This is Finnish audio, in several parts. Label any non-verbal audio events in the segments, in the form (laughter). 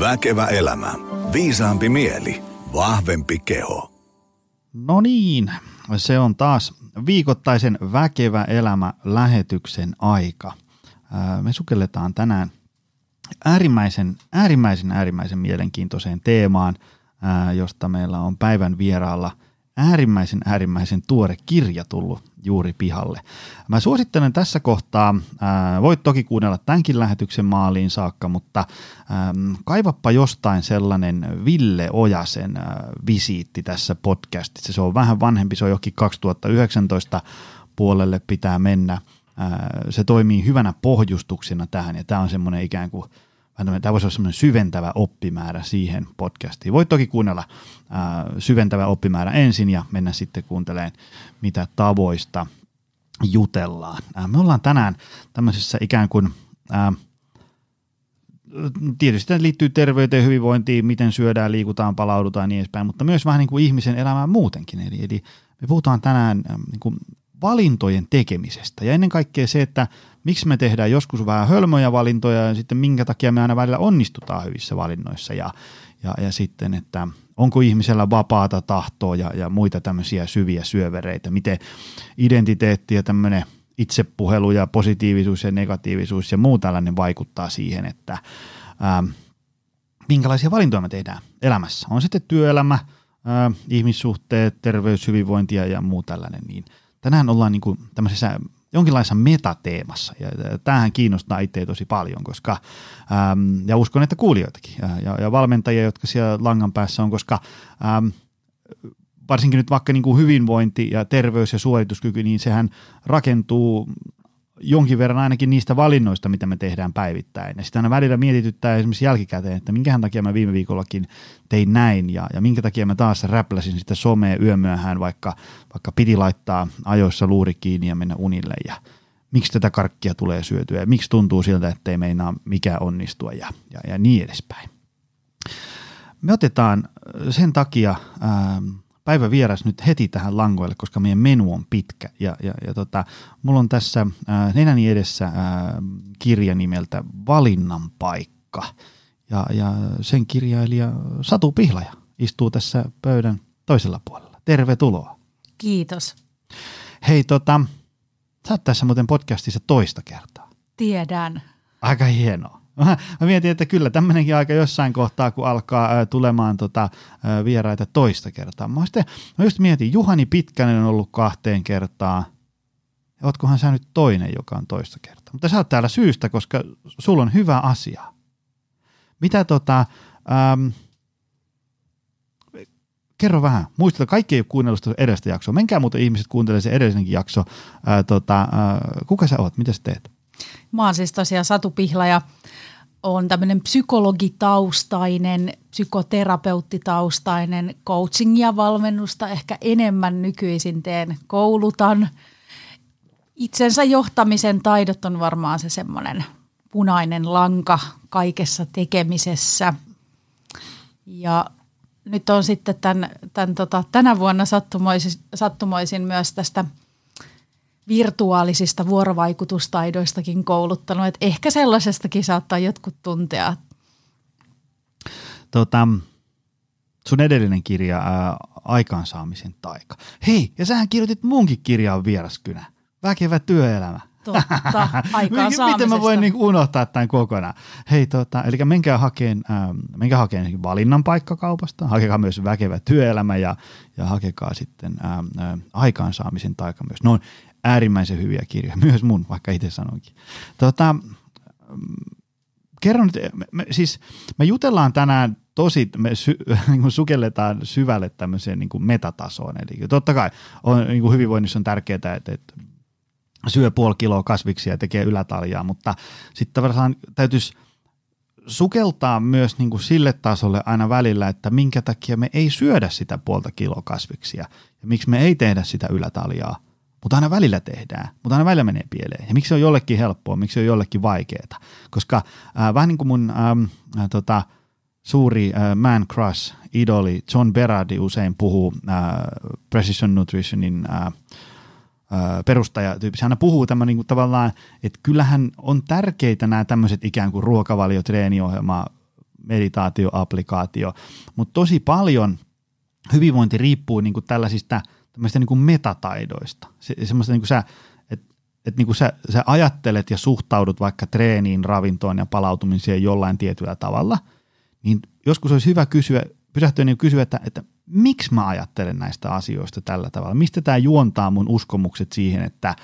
Väkevä elämä. Viisaampi mieli. Vahvempi keho. No niin, se on taas viikoittaisen Väkevä elämä lähetyksen aika. Me sukelletaan tänään äärimmäisen, äärimmäisen, äärimmäisen mielenkiintoiseen teemaan, josta meillä on päivän vieraalla äärimmäisen, äärimmäisen tuore kirja tullut juuri pihalle. Mä suosittelen tässä kohtaa, ää, voit toki kuunnella tämänkin lähetyksen maaliin saakka, mutta ää, kaivappa jostain sellainen Ville Ojasen ää, visiitti tässä podcastissa. Se on vähän vanhempi, se on johonkin 2019 puolelle pitää mennä. Se toimii hyvänä pohjustuksena tähän ja tämä on semmoinen ikään kuin Tämä voisi olla semmoinen syventävä oppimäärä siihen podcastiin. Voit toki kuunnella ää, syventävä oppimäärä ensin ja mennä sitten kuuntelemaan, mitä tavoista jutellaan. Ää, me ollaan tänään tämmöisessä ikään kuin, ää, tietysti tämä liittyy terveyteen, hyvinvointiin, miten syödään, liikutaan, palaudutaan ja niin edespäin, mutta myös vähän niin kuin ihmisen elämään muutenkin. Eli, eli me puhutaan tänään niin kuin valintojen tekemisestä. Ja ennen kaikkea se, että miksi me tehdään joskus vähän hölmöjä valintoja ja sitten minkä takia me aina välillä onnistutaan hyvissä valinnoissa. Ja, ja, ja sitten, että onko ihmisellä vapaata tahtoa ja, ja muita tämmöisiä syviä syövereitä, miten identiteetti ja tämmöinen itsepuhelu ja positiivisuus ja negatiivisuus ja muu tällainen vaikuttaa siihen, että ää, minkälaisia valintoja me tehdään elämässä. On sitten työelämä, ää, ihmissuhteet, terveys, hyvinvointi ja muu tällainen, niin tänään ollaan niin kuin tämmöisessä jonkinlaisessa metateemassa. Ja, tämähän kiinnostaa itseä tosi paljon, koska, äm, ja uskon, että kuulijoitakin ja, ja, valmentajia, jotka siellä langan päässä on, koska äm, varsinkin nyt vaikka niin kuin hyvinvointi ja terveys ja suorituskyky, niin sehän rakentuu jonkin verran ainakin niistä valinnoista, mitä me tehdään päivittäin. Ja sitten aina välillä mietityttää esimerkiksi jälkikäteen, että minkähän takia mä viime viikollakin tein näin ja, ja minkä takia mä taas räpläsin sitä somea yömyöhään, vaikka, vaikka piti laittaa ajoissa luuri kiinni ja mennä unille ja miksi tätä karkkia tulee syötyä ja miksi tuntuu siltä, että ei meinaa mikä onnistua ja, ja, ja niin edespäin. Me otetaan sen takia... Ähm, päivä vieras nyt heti tähän langoille, koska meidän menu on pitkä. Ja, ja, ja tota, mulla on tässä ää, nenäni edessä ää, kirja nimeltä Valinnan paikka. Ja, ja sen kirjailija Satu Pihlaja istuu tässä pöydän toisella puolella. Tervetuloa. Kiitos. Hei, tota, sä oot tässä muuten podcastissa toista kertaa. Tiedän. Aika hienoa. Mä mietin, että kyllä tämmöinenkin aika jossain kohtaa, kun alkaa tulemaan tota, ää, vieraita toista kertaa. Mä, sitten, mä just mietin, Juhani Pitkänen on ollut kahteen kertaan. Ootkohan sä nyt toinen, joka on toista kertaa. Mutta sä oot täällä syystä, koska sulla on hyvä asia. Mitä tota... Ähm, kerro vähän. Muisteta, kaikki ei ole kuunnellut edestä jaksoa. Menkää muuten ihmiset kuuntelemaan se edellisenkin jakso. Ää, tota, ää, kuka sä oot? Mitä sä teet? Mä oon siis tosiaan Satu Pihla ja on tämmöinen psykologitaustainen, psykoterapeuttitaustainen coaching ja valmennusta ehkä enemmän nykyisin teen, koulutan. Itsensä johtamisen taidot on varmaan se semmoinen punainen lanka kaikessa tekemisessä. Ja nyt on sitten tämän, tämän tota, tänä vuonna sattumoisin, sattumoisin myös tästä – virtuaalisista vuorovaikutustaidoistakin kouluttanut, että ehkä sellaisestakin saattaa jotkut tuntea. Tota, sun edellinen kirja, ää, Aikaansaamisen taika. Hei, ja sähän kirjoitit munkin kirjaan vieraskynä. Väkevä työelämä. Totta, (laughs) Miten mä voin niin unohtaa tämän kokonaan? Hei, tota, eli menkää hakeen, ähm, menkää hakeen valinnan paikkakaupasta, hakekaa myös väkevä työelämä ja, ja hakekaa sitten ähm, äh, aikaansaamisen taika myös. Noin äärimmäisen hyviä kirjoja, (laughs) myös mun, vaikka itse sanoinkin. Tota, kerron nyt, me, siis me jutellaan tänään tosi, me sy, (laughs) niin kuin sukelletaan syvälle tämmöiseen niin kuin metatasoon. Eli totta kai on, niin kuin hyvinvoinnissa on tärkeää, että, että syö puoli kiloa kasviksia ja tekee ylätaljaa, mutta sitten tavallaan täytyisi sukeltaa myös niin kuin sille tasolle aina välillä, että minkä takia me ei syödä sitä puolta kiloa kasviksia ja miksi me ei tehdä sitä ylätaljaa mutta aina välillä tehdään, mutta aina välillä menee pieleen. Ja miksi se on jollekin helppoa, miksi se on jollekin vaikeaa. Koska äh, vähän niin kuin mun ähm, äh, tota, suuri äh, man crush, idoli John Berardi usein puhuu äh, Precision Nutritionin äh, äh, perustaja tyyppi. Hän puhuu tämän niin kuin tavallaan, että kyllähän on tärkeitä nämä tämmöiset ikään kuin ruokavalio, treeniohjelma, meditaatioaplikaatio, mutta tosi paljon hyvinvointi riippuu niin kuin tällaisista tämmöistä niin kuin metataidoista. Se, semmoista niin kuin sä, että et niin kuin sä, sä ajattelet ja suhtaudut vaikka treeniin, ravintoon ja palautumiseen jollain tietyllä tavalla, niin joskus olisi hyvä kysyä, pysähtyä niin kysyä, että, että miksi mä ajattelen näistä asioista tällä tavalla? Mistä tämä juontaa mun uskomukset siihen, että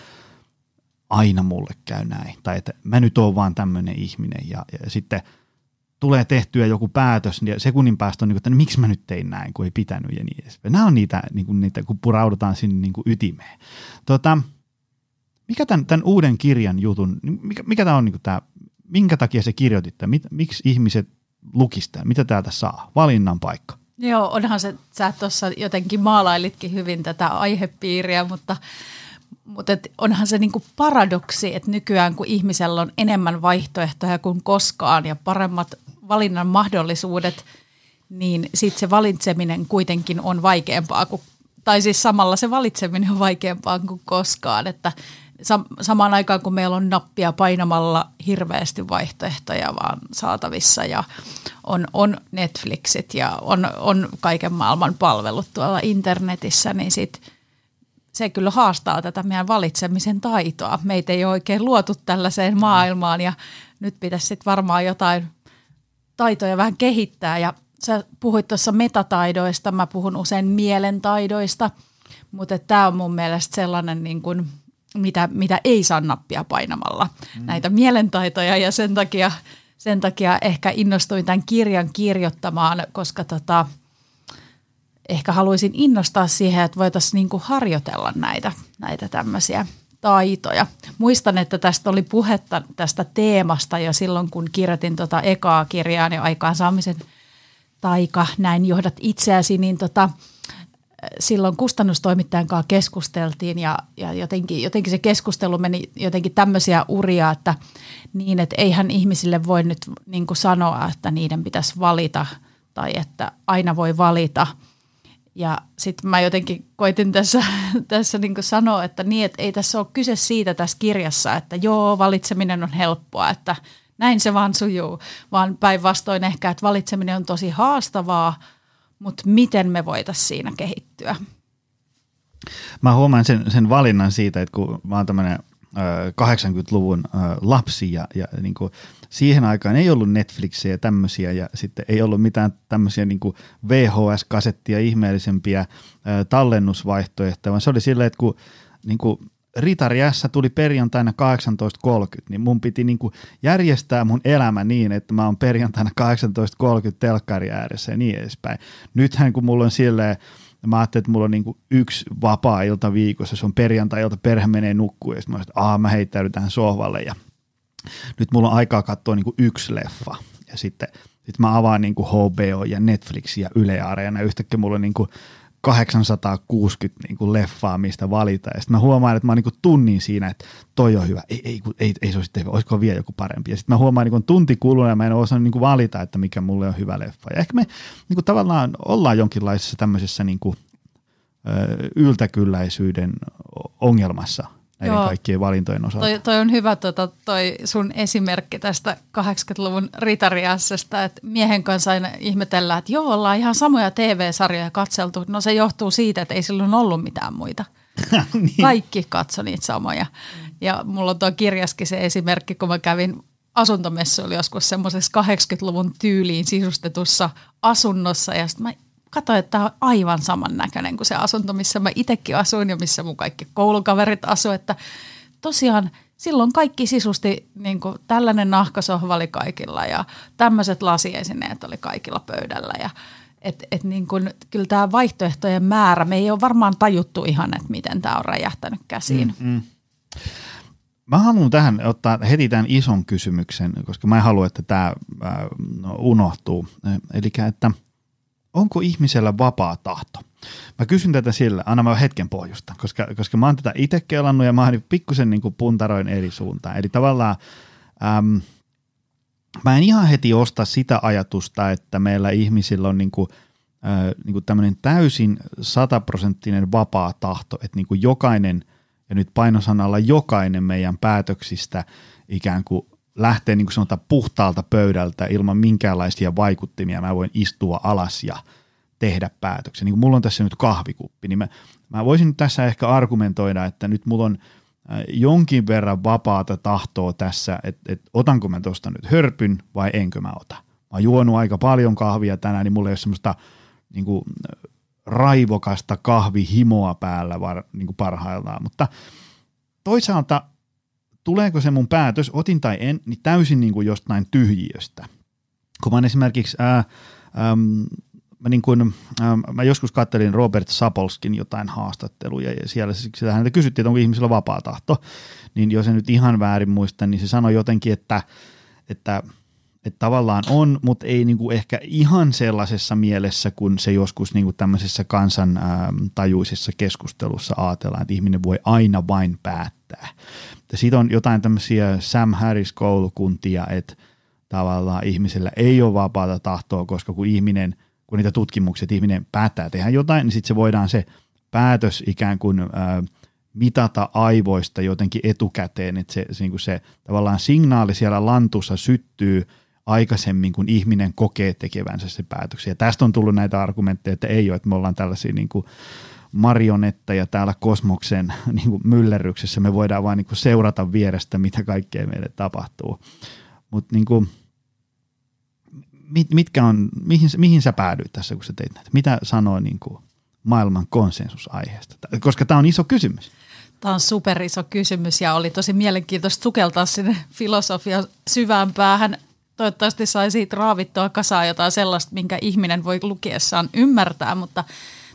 aina mulle käy näin? Tai että mä nyt oon vaan tämmöinen ihminen ja, ja sitten tulee tehtyä joku päätös ja sekunnin päästä on niin kuin, että no, miksi mä nyt tein näin, kun ei pitänyt ja niin edespäin. Nämä on niitä, niin kuin, niitä kun puraudutaan sinne niin kuin ytimeen. Tota, mikä tämän, tämän uuden kirjan jutun, mikä, mikä tämä on niin kuin tämä, minkä takia se kirjoitit, miksi ihmiset lukistaa, mitä täältä saa, valinnan paikka? Joo, onhan se, sä tuossa jotenkin maalailitkin hyvin tätä aihepiiriä, mutta, mutta et onhan se niinku paradoksi, että nykyään kun ihmisellä on enemmän vaihtoehtoja kuin koskaan ja paremmat valinnan mahdollisuudet, niin sitten se valitseminen kuitenkin on vaikeampaa kuin, tai siis samalla se valitseminen on vaikeampaa kuin koskaan, että samaan aikaan kun meillä on nappia painamalla hirveästi vaihtoehtoja vaan saatavissa ja on, on Netflixit ja on, on kaiken maailman palvelut tuolla internetissä, niin sit se kyllä haastaa tätä meidän valitsemisen taitoa. Meitä ei ole oikein luotu tällaiseen maailmaan ja nyt pitäisi sitten varmaan jotain taitoja vähän kehittää ja sä puhuit tuossa metataidoista, mä puhun usein mielentaidoista, mutta tämä on mun mielestä sellainen niin kuin – mitä, mitä ei saa nappia painamalla, mm. näitä mielentaitoja ja sen takia, sen takia ehkä innostuin tämän kirjan kirjoittamaan, koska tota, ehkä haluaisin innostaa siihen, että voitaisiin niinku harjoitella näitä, näitä tämmöisiä taitoja. Muistan, että tästä oli puhetta tästä teemasta jo silloin, kun kirjoitin tota ekaa kirjaa ja aikaansaamisen taika, näin johdat itseäsi, niin tota, silloin kustannustoimittajan kanssa keskusteltiin ja, ja jotenkin, jotenkin se keskustelu meni jotenkin tämmöisiä uria, että niin, että eihän ihmisille voi nyt niin sanoa, että niiden pitäisi valita tai että aina voi valita. Ja sitten mä jotenkin koitin tässä, (laughs) tässä niin sanoa, että niin, että ei tässä ole kyse siitä tässä kirjassa, että joo, valitseminen on helppoa, että näin se vaan sujuu, vaan päinvastoin ehkä, että valitseminen on tosi haastavaa – mutta miten me voitaisiin siinä kehittyä? Mä huomaan sen, sen valinnan siitä, että kun mä oon tämmöinen 80-luvun lapsi ja, ja niin kuin siihen aikaan ei ollut Netflixiä ja tämmöisiä ja sitten ei ollut mitään tämmöisiä niin VHS-kasettia ihmeellisempiä tallennusvaihtoehtoja, vaan se oli silleen, että kun niin kuin Ritari S tuli perjantaina 18.30, niin mun piti niin kuin järjestää mun elämä niin, että mä oon perjantaina 18.30 telkkari ääressä ja niin edespäin. Nythän kun mulla on silleen, mä ajattelin, että mulla on niin kuin yksi vapaa-ilta viikossa, se on perjantai-ilta, perhe menee nukkuun ja sitten mä että aah, mä heittäydyn tähän sohvalle ja nyt mulla on aikaa katsoa niin kuin yksi leffa ja sitten sit mä avaan niin kuin HBO ja Netflix ja Yle Areena ja yhtäkkiä mulla on niin kuin 860 niin kuin leffaa, mistä valita. Ja sitten mä huomaan, että mä oon niin kuin tunnin siinä, että toi on hyvä. Ei, ei, ei, ei se olisi hyvä. Olisiko vielä joku parempi. Ja sitten mä huomaan, että niin tunti kulunut ja mä en osannut niin valita, että mikä mulle on hyvä leffa. Ja ehkä me niin kuin tavallaan ollaan jonkinlaisessa tämmöisessä niin kuin, yltäkylläisyyden ongelmassa – näiden Joo. kaikkien valintojen osalta. Toi, toi on hyvä tota, toi sun esimerkki tästä 80-luvun ritariassesta, että miehen kanssa aina ihmetellään, että joo, ollaan ihan samoja TV-sarjoja katseltu. No se johtuu siitä, että ei silloin ollut mitään muita. (laughs) niin. Kaikki katso niitä samoja. Ja mulla on tuo kirjaskin se esimerkki, kun mä kävin asuntomessu oli joskus semmoisessa 80-luvun tyyliin sisustetussa asunnossa ja sitten mä katsoin, että tämä on aivan samannäköinen kuin se asunto, missä mä itsekin asuin ja missä mun kaikki koulukaverit asu, että tosiaan silloin kaikki sisusti, niin kuin tällainen nahkasohva oli kaikilla ja tämmöiset lasiesineet oli kaikilla pöydällä ja et, et niin kuin, kyllä tämä vaihtoehtojen määrä, me ei ole varmaan tajuttu ihan, että miten tämä on räjähtänyt käsiin. Mm, mm. Mä haluan tähän ottaa heti tämän ison kysymyksen, koska mä en halua, että tämä äh, no, unohtuu. Eli että – onko ihmisellä vapaa tahto? Mä kysyn tätä sillä, anna mä hetken pohjusta, koska, koska mä oon tätä itse kelannut ja mä oon pikkusen niin kuin puntaroin eri suuntaan. Eli tavallaan äm, mä en ihan heti osta sitä ajatusta, että meillä ihmisillä on niin kuin, äh, niin kuin tämmöinen täysin sataprosenttinen vapaa tahto, että niin kuin jokainen, ja nyt painosanalla jokainen meidän päätöksistä ikään kuin lähteä niin kuin sanotaan puhtaalta pöydältä ilman minkäänlaisia vaikuttimia. Mä voin istua alas ja tehdä päätöksen. Niin kuin mulla on tässä nyt kahvikuppi, niin mä, mä voisin nyt tässä ehkä argumentoida, että nyt mulla on äh, jonkin verran vapaata tahtoa tässä, että, että otanko mä tuosta nyt hörpyn vai enkö mä ota. Mä oon juonut aika paljon kahvia tänään, niin mulla ei ole semmoista niin kuin, raivokasta kahvihimoa päällä var, niin kuin parhaillaan, mutta toisaalta tuleeko se mun päätös, otin tai en, niin täysin niin kuin jostain tyhjiöstä. Kun mä esimerkiksi, ää, äm, mä, niin kuin, ää, mä joskus kattelin Robert Sapolskin jotain haastatteluja ja siellä sitä häneltä kysyttiin, että onko ihmisellä vapaa tahto, niin jos en nyt ihan väärin muista, niin se sanoi jotenkin, että, että että tavallaan on, mutta ei niinku ehkä ihan sellaisessa mielessä, kun se joskus niinku tämmöisessä kansan tajuisessa keskustelussa ajatellaan, että ihminen voi aina vain päättää. Ja siitä on jotain tämmöisiä Sam Harris-koulukuntia, että tavallaan ihmisellä ei ole vapaata tahtoa, koska kun ihminen, kun niitä tutkimuksia, ihminen päättää tehdä jotain, niin sitten se voidaan se päätös ikään kuin ää, mitata aivoista jotenkin etukäteen, että se, se, niin se tavallaan signaali siellä lantussa syttyy – aikaisemmin, kun ihminen kokee tekevänsä se päätöksiä. Tästä on tullut näitä argumentteja, että ei ole, että me ollaan tällaisia niin kuin marionetteja täällä kosmoksen (laughs) niin kuin myllerryksessä. Me voidaan vain niin seurata vierestä, mitä kaikkea meille tapahtuu. Mutta niin mit, mitkä on, mihin, mihin sä päädyit tässä, kun sä teit näitä? Mitä sanoo niin kuin maailman konsensusaiheesta? Koska tämä on iso kysymys. Tämä on super iso kysymys ja oli tosi mielenkiintoista sukeltaa sinne filosofian syvään päähän toivottavasti sai siitä raavittua kasaa jotain sellaista, minkä ihminen voi lukiessaan ymmärtää, mutta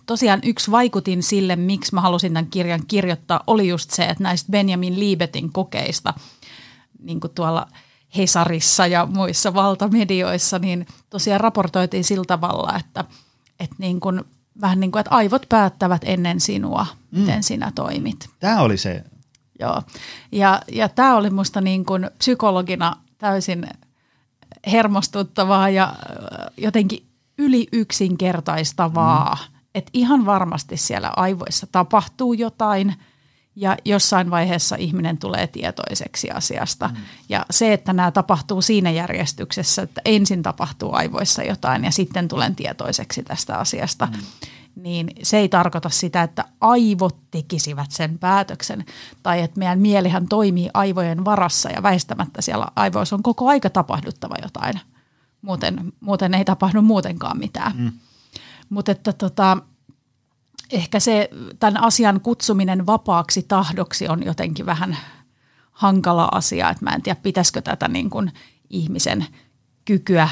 tosiaan yksi vaikutin sille, miksi mä halusin tämän kirjan kirjoittaa, oli just se, että näistä Benjamin Liebetin kokeista, niin kuin tuolla Hesarissa ja muissa valtamedioissa, niin tosiaan raportoitiin sillä tavalla, että, että niin kuin, vähän niin kuin, että aivot päättävät ennen sinua, mm. miten sinä toimit. Tämä oli se. Joo, ja, ja tämä oli musta niin kuin psykologina täysin – hermostuttavaa ja jotenkin yli yksinkertaistavaa. Mm. Että ihan varmasti siellä aivoissa tapahtuu jotain ja jossain vaiheessa ihminen tulee tietoiseksi asiasta. Mm. Ja se, että nämä tapahtuu siinä järjestyksessä, että ensin tapahtuu aivoissa jotain ja sitten tulen tietoiseksi tästä asiasta, mm niin se ei tarkoita sitä, että aivot tekisivät sen päätöksen tai että meidän mielihän toimii aivojen varassa ja väistämättä siellä aivoissa on koko aika tapahduttava jotain. Muuten, muuten ei tapahdu muutenkaan mitään. Mm. Mutta että tota, ehkä se tämän asian kutsuminen vapaaksi tahdoksi on jotenkin vähän hankala asia, että mä en tiedä pitäisikö tätä niin kuin ihmisen kykyä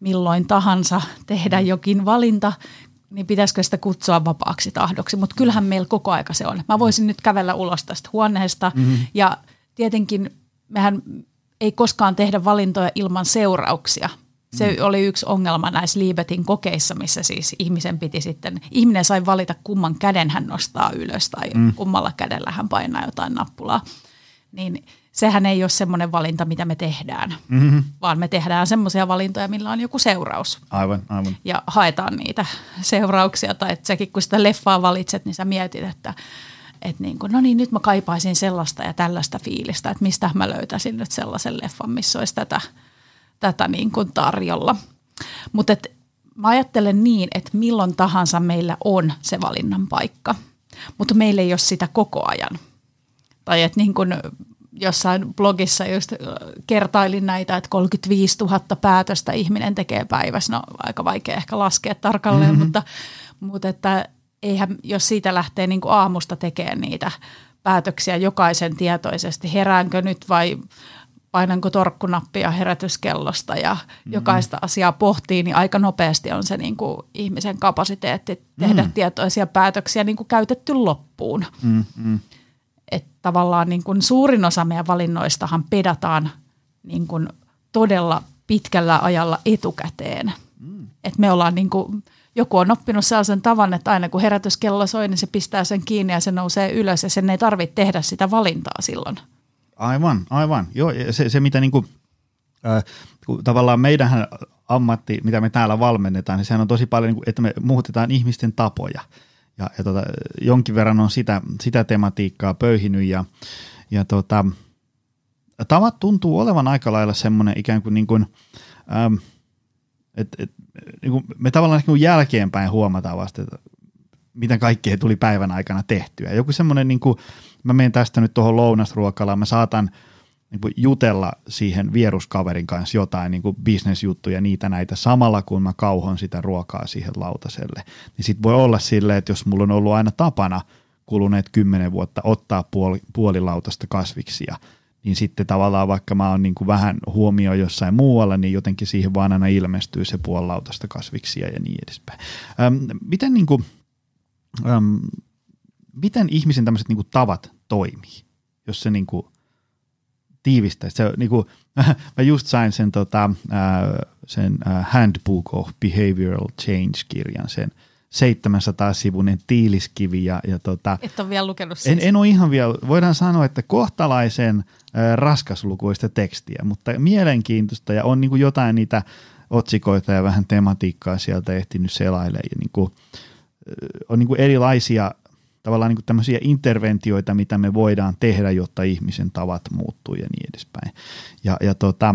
milloin tahansa tehdä jokin valinta niin pitäisikö sitä kutsua vapaaksi tahdoksi. Mutta kyllähän meillä koko aika se on. Mä voisin nyt kävellä ulos tästä huoneesta mm-hmm. ja tietenkin mehän ei koskaan tehdä valintoja ilman seurauksia. Se mm. oli yksi ongelma näissä Liebetin kokeissa, missä siis ihmisen piti sitten, ihminen sai valita kumman käden hän nostaa ylös tai mm. kummalla kädellä hän painaa jotain nappulaa. Niin sehän ei ole semmoinen valinta, mitä me tehdään, mm-hmm. vaan me tehdään semmoisia valintoja, millä on joku seuraus. Aivan, aivan. Ja haetaan niitä seurauksia, tai että säkin kun sitä leffaa valitset, niin sä mietit, että että niin kuin, no niin, nyt mä kaipaisin sellaista ja tällaista fiilistä, että mistä mä löytäisin nyt sellaisen leffan, missä olisi tätä, tätä niin kuin tarjolla. Mutta mä ajattelen niin, että milloin tahansa meillä on se valinnan paikka, mutta meillä ei ole sitä koko ajan. Tai että niin kuin jossain blogissa just kertailin näitä, että 35 000 päätöstä ihminen tekee päivässä. No aika vaikea ehkä laskea tarkalleen, mm-hmm. mutta, mutta että eihän, jos siitä lähtee niin kuin aamusta tekemään niitä päätöksiä jokaisen tietoisesti, heräänkö nyt vai painanko torkkunappia herätyskellosta ja mm-hmm. jokaista asiaa pohtii, niin aika nopeasti on se niin kuin ihmisen kapasiteetti tehdä mm-hmm. tietoisia päätöksiä niin kuin käytetty loppuun. Mm-hmm että tavallaan niin kuin suurin osa meidän valinnoistahan pedataan niin kuin todella pitkällä ajalla etukäteen. Mm. Että me ollaan niin kuin, joku on oppinut sellaisen tavan, että aina kun herätyskello soi, niin se pistää sen kiinni ja se nousee ylös ja sen ei tarvitse tehdä sitä valintaa silloin. Aivan, aivan. Joo, se, se mitä niin kuin, äh, tavallaan meidän ammatti, mitä me täällä valmennetaan, niin sehän on tosi paljon, niin kuin, että me muutetaan ihmisten tapoja – ja, ja tota, jonkin verran on sitä, sitä tematiikkaa pöyhinyt ja, ja tota, tavat tuntuu olevan aika lailla semmoinen ikään kuin, niin kuin ähm, et, et, niin kuin me tavallaan niin jälkeenpäin huomataan vasta, että miten kaikkea tuli päivän aikana tehtyä. Joku semmoinen, niin kuin, mä menen tästä nyt tuohon lounasruokalaan, mä saatan niin kuin jutella siihen vieruskaverin kanssa jotain niin kuin bisnesjuttuja, niitä näitä, samalla kun mä kauhon sitä ruokaa siihen lautaselle. Niin sit voi olla silleen, että jos mulla on ollut aina tapana kuluneet kymmenen vuotta ottaa puoli, puolilautasta kasviksia, niin sitten tavallaan vaikka mä oon niin kuin vähän huomio jossain muualla, niin jotenkin siihen vaan aina ilmestyy se puolilautasta kasviksia ja niin edespäin. Ähm, miten niin kuin, äm, miten ihmisen tämmöiset niinku tavat toimii, jos se niinku tiivistäisi. Se, niinku, (laughs) mä just sain sen, tota, äh, sen äh, Handbook of Behavioral Change-kirjan, sen 700-sivuinen tiiliskivi. Ja, ja tota, Et ole vielä lukenut siis. en, en ole ihan vielä, voidaan sanoa, että kohtalaisen äh, raskaslukuista tekstiä, mutta mielenkiintoista ja on niinku jotain niitä otsikoita ja vähän tematiikkaa sieltä ehtinyt selailemaan. Ja niinku, on niin kuin erilaisia tavallaan niin tämmöisiä interventioita, mitä me voidaan tehdä, jotta ihmisen tavat muuttuu ja niin edespäin. Ja, ja tota,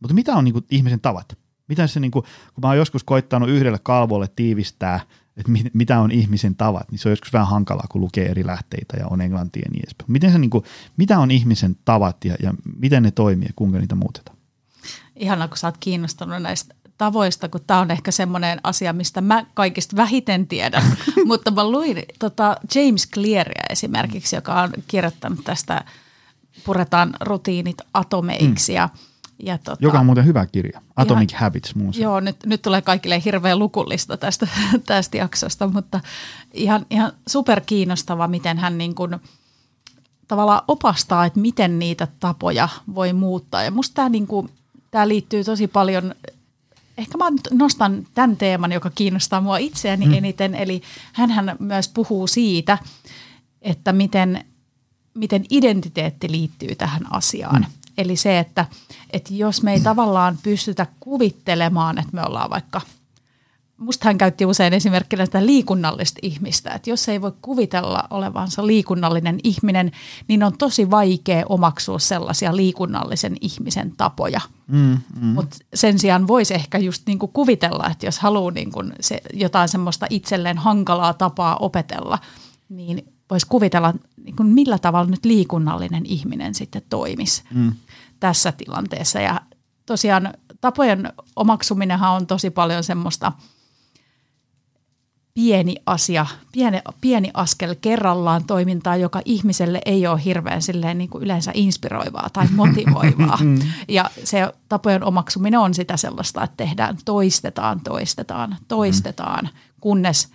mutta mitä on niin ihmisen tavat? Mitä se, niin kuin, kun mä oon joskus koittanut yhdelle kalvolle tiivistää, että mit, mitä on ihmisen tavat, niin se on joskus vähän hankalaa, kun lukee eri lähteitä ja on englantia ja niin edespäin. Miten se, niin kuin, mitä on ihmisen tavat ja, ja miten ne toimii ja kuinka niitä muutetaan? Ihana, kun sä oot kiinnostunut näistä tavoista, kun tämä on ehkä semmoinen asia, mistä mä kaikista vähiten tiedän. (laughs) Mutta mä luin tota James Clearia esimerkiksi, joka on kirjoittanut tästä Puretaan rutiinit atomeiksi. Mm. Ja, ja tota, joka on muuten hyvä kirja, Atomic ihan, Habits muun Joo, nyt, nyt tulee kaikille hirveä lukullista tästä, (laughs) tästä jaksosta, mutta ihan, ihan super kiinnostava, miten hän niin kuin, tavallaan opastaa, että miten niitä tapoja voi muuttaa. Ja musta tämä, niin kuin, tämä liittyy tosi paljon ehkä mä nostan tämän teeman, joka kiinnostaa mua itseäni mm. eniten. Eli hän myös puhuu siitä, että miten, miten identiteetti liittyy tähän asiaan. Mm. Eli se, että, että jos me ei (clears throat) tavallaan pystytä kuvittelemaan, että me ollaan vaikka – musta hän käytti usein esimerkkinä sitä liikunnallista ihmistä, että jos ei voi kuvitella olevansa liikunnallinen ihminen, niin on tosi vaikea omaksua sellaisia liikunnallisen ihmisen tapoja. Mm, mm. Mutta sen sijaan voisi ehkä just niinku kuvitella, että jos haluaa niinku se, jotain semmoista itselleen hankalaa tapaa opetella, niin voisi kuvitella, niinku millä tavalla nyt liikunnallinen ihminen sitten toimisi mm. tässä tilanteessa. Ja tosiaan tapojen omaksuminenhan on tosi paljon semmoista – pieni asia, pieni, pieni askel kerrallaan toimintaa, joka ihmiselle ei ole hirveän silleen niin kuin yleensä inspiroivaa tai (laughs) motivoivaa. Mm. ja se tapojen omaksuminen on sitä sellaista, että tehdään, toistetaan, toistetaan, toistetaan, kunnes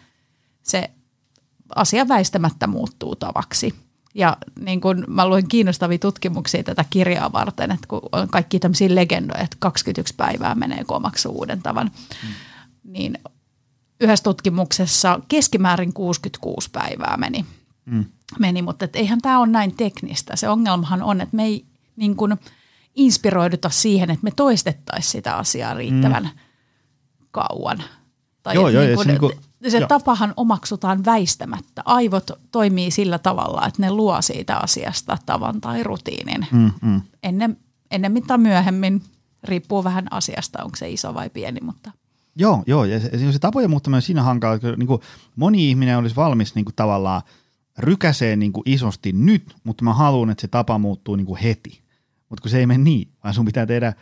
se asia väistämättä muuttuu tavaksi. Ja niin kun mä luin kiinnostavia tutkimuksia tätä kirjaa varten, että kun on kaikki tämmöisiä legendoja, että 21 päivää menee, kun omaksuu uuden tavan, mm. niin yhdessä tutkimuksessa keskimäärin 66 päivää meni. Mm. meni mutta et eihän tämä ole näin teknistä. Se ongelmahan on, että me ei niin kuin inspiroiduta siihen, että me toistettaisiin sitä asiaa riittävän mm. kauan. Tai joo, joo, niin kuin, se, niin kuin, se joo. tapahan omaksutaan väistämättä. Aivot toimii sillä tavalla, että ne luo siitä asiasta tavan tai rutiinin. Mm, mm. Ennen, ennemmin tai myöhemmin, riippuu vähän asiasta, onko se iso vai pieni, mutta Joo, joo, ja se, se tapojen muuttaminen siinä hankala, että niin kuin moni ihminen olisi valmis niin kuin tavallaan rykäseen niin kuin isosti nyt, mutta mä haluan, että se tapa muuttuu niin kuin heti. Mutta kun se ei mene niin, vaan sun pitää tehdä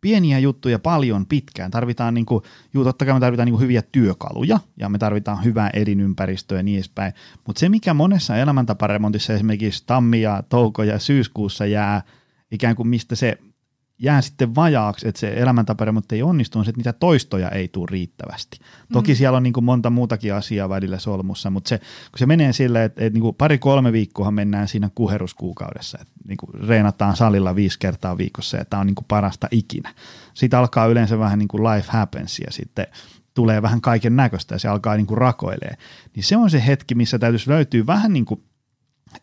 pieniä juttuja paljon pitkään. Tarvitaan, niin kuin, juu, totta kai me tarvitaan niin kuin hyviä työkaluja ja me tarvitaan hyvää elinympäristöä ja niin edespäin. Mutta se, mikä monessa elämäntaparemontissa esimerkiksi tammi ja touko ja syyskuussa jää ikään kuin mistä se jää sitten vajaaksi, että se elämäntaparemontti ei onnistu, on se, että niitä toistoja ei tule riittävästi. Toki mm. siellä on niin kuin monta muutakin asiaa välillä solmussa, mutta se, kun se menee silleen, että, että niin pari-kolme viikkoa mennään siinä kuheruskuukaudessa, että niin kuin reenataan salilla viisi kertaa viikossa ja tämä on niin kuin parasta ikinä. Siitä alkaa yleensä vähän niin kuin life happens ja sitten tulee vähän kaiken näköistä ja se alkaa niin kuin rakoilee. Niin se on se hetki, missä täytyisi löytyä vähän niin kuin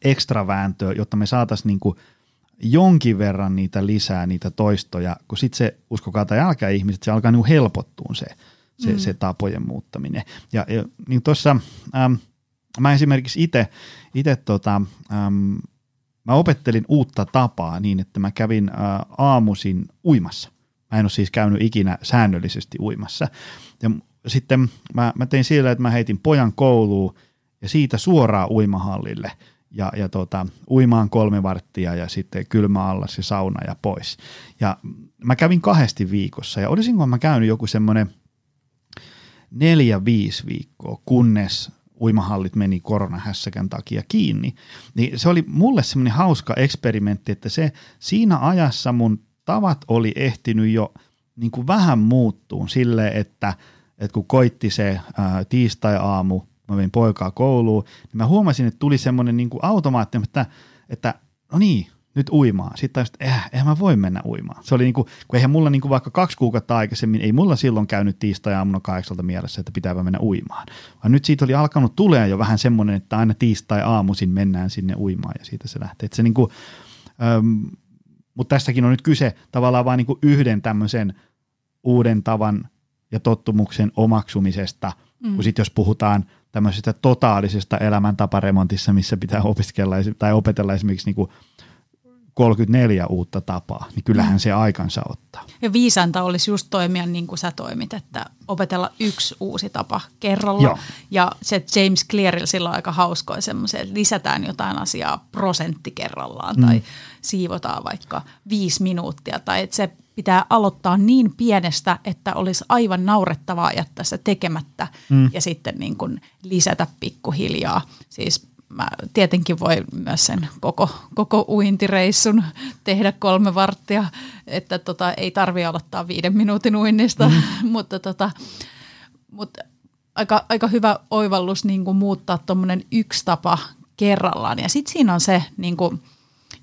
ekstra vääntöä, jotta me saataisiin niin jonkin verran niitä lisää, niitä toistoja, kun sitten se, uskokaa tai älkää ihmiset, se alkaa niin helpottua se, se, mm. se tapojen muuttaminen. Ja, ja niin tuossa, ähm, mä esimerkiksi itse, ite tota, ähm, mä opettelin uutta tapaa niin, että mä kävin ä, aamuisin uimassa. Mä en ole siis käynyt ikinä säännöllisesti uimassa. Ja sitten mä, mä tein sillä, että mä heitin pojan kouluun ja siitä suoraan uimahallille ja, ja tota, uimaan kolme varttia ja sitten kylmä allas ja sauna ja pois. Ja mä kävin kahdesti viikossa ja olisinko mä käynyt joku semmoinen neljä-viisi viikkoa, kunnes uimahallit meni koronahässäkän takia kiinni. Niin se oli mulle semmoinen hauska eksperimentti, että se siinä ajassa mun tavat oli ehtinyt jo niin kuin vähän muuttuun sille, että, että kun koitti se ää, tiistai-aamu, mä vein poikaa kouluun, niin mä huomasin, että tuli semmoinen niin kuin automaattinen, että, että no niin, nyt uimaan. Sitten taas, että eh, eihän mä voi mennä uimaan. Se oli niin kuin, kun eihän mulla niin kuin vaikka kaksi kuukautta aikaisemmin, ei mulla silloin käynyt tiistai-aamuna kahdeksalta mielessä, että pitääpä mennä uimaan. Vaan nyt siitä oli alkanut tulee jo vähän semmoinen, että aina tiistai-aamuisin mennään sinne uimaan ja siitä se lähtee. Että se niin kuin, äm, mutta tässäkin on nyt kyse tavallaan vain niin yhden tämmöisen uuden tavan ja tottumuksen omaksumisesta, mm. kun sitten jos puhutaan tämmöisestä totaalisesta elämäntaparemontissa, missä pitää opiskella tai opetella esimerkiksi niin kuin 34 uutta tapaa, niin kyllähän mm. se aikansa ottaa. Ja viisanta olisi just toimia niin kuin sä toimit, että opetella yksi uusi tapa kerralla. Joo. Ja se James Clearilla silloin aika hauskoa semmoisen, että lisätään jotain asiaa prosentti kerrallaan mm. tai siivotaan vaikka viisi minuuttia. Tai että se pitää aloittaa niin pienestä, että olisi aivan naurettavaa jättää se tekemättä mm. ja sitten niin kuin lisätä pikkuhiljaa. Siis mä tietenkin voi myös sen koko, koko uintireissun tehdä kolme varttia, että tota, ei tarvitse aloittaa viiden minuutin uinnista, mm. (laughs) mutta, tota, mutta aika, aika hyvä oivallus niin kuin muuttaa tuommoinen yksi tapa kerrallaan. Ja sitten siinä on se, niin kuin,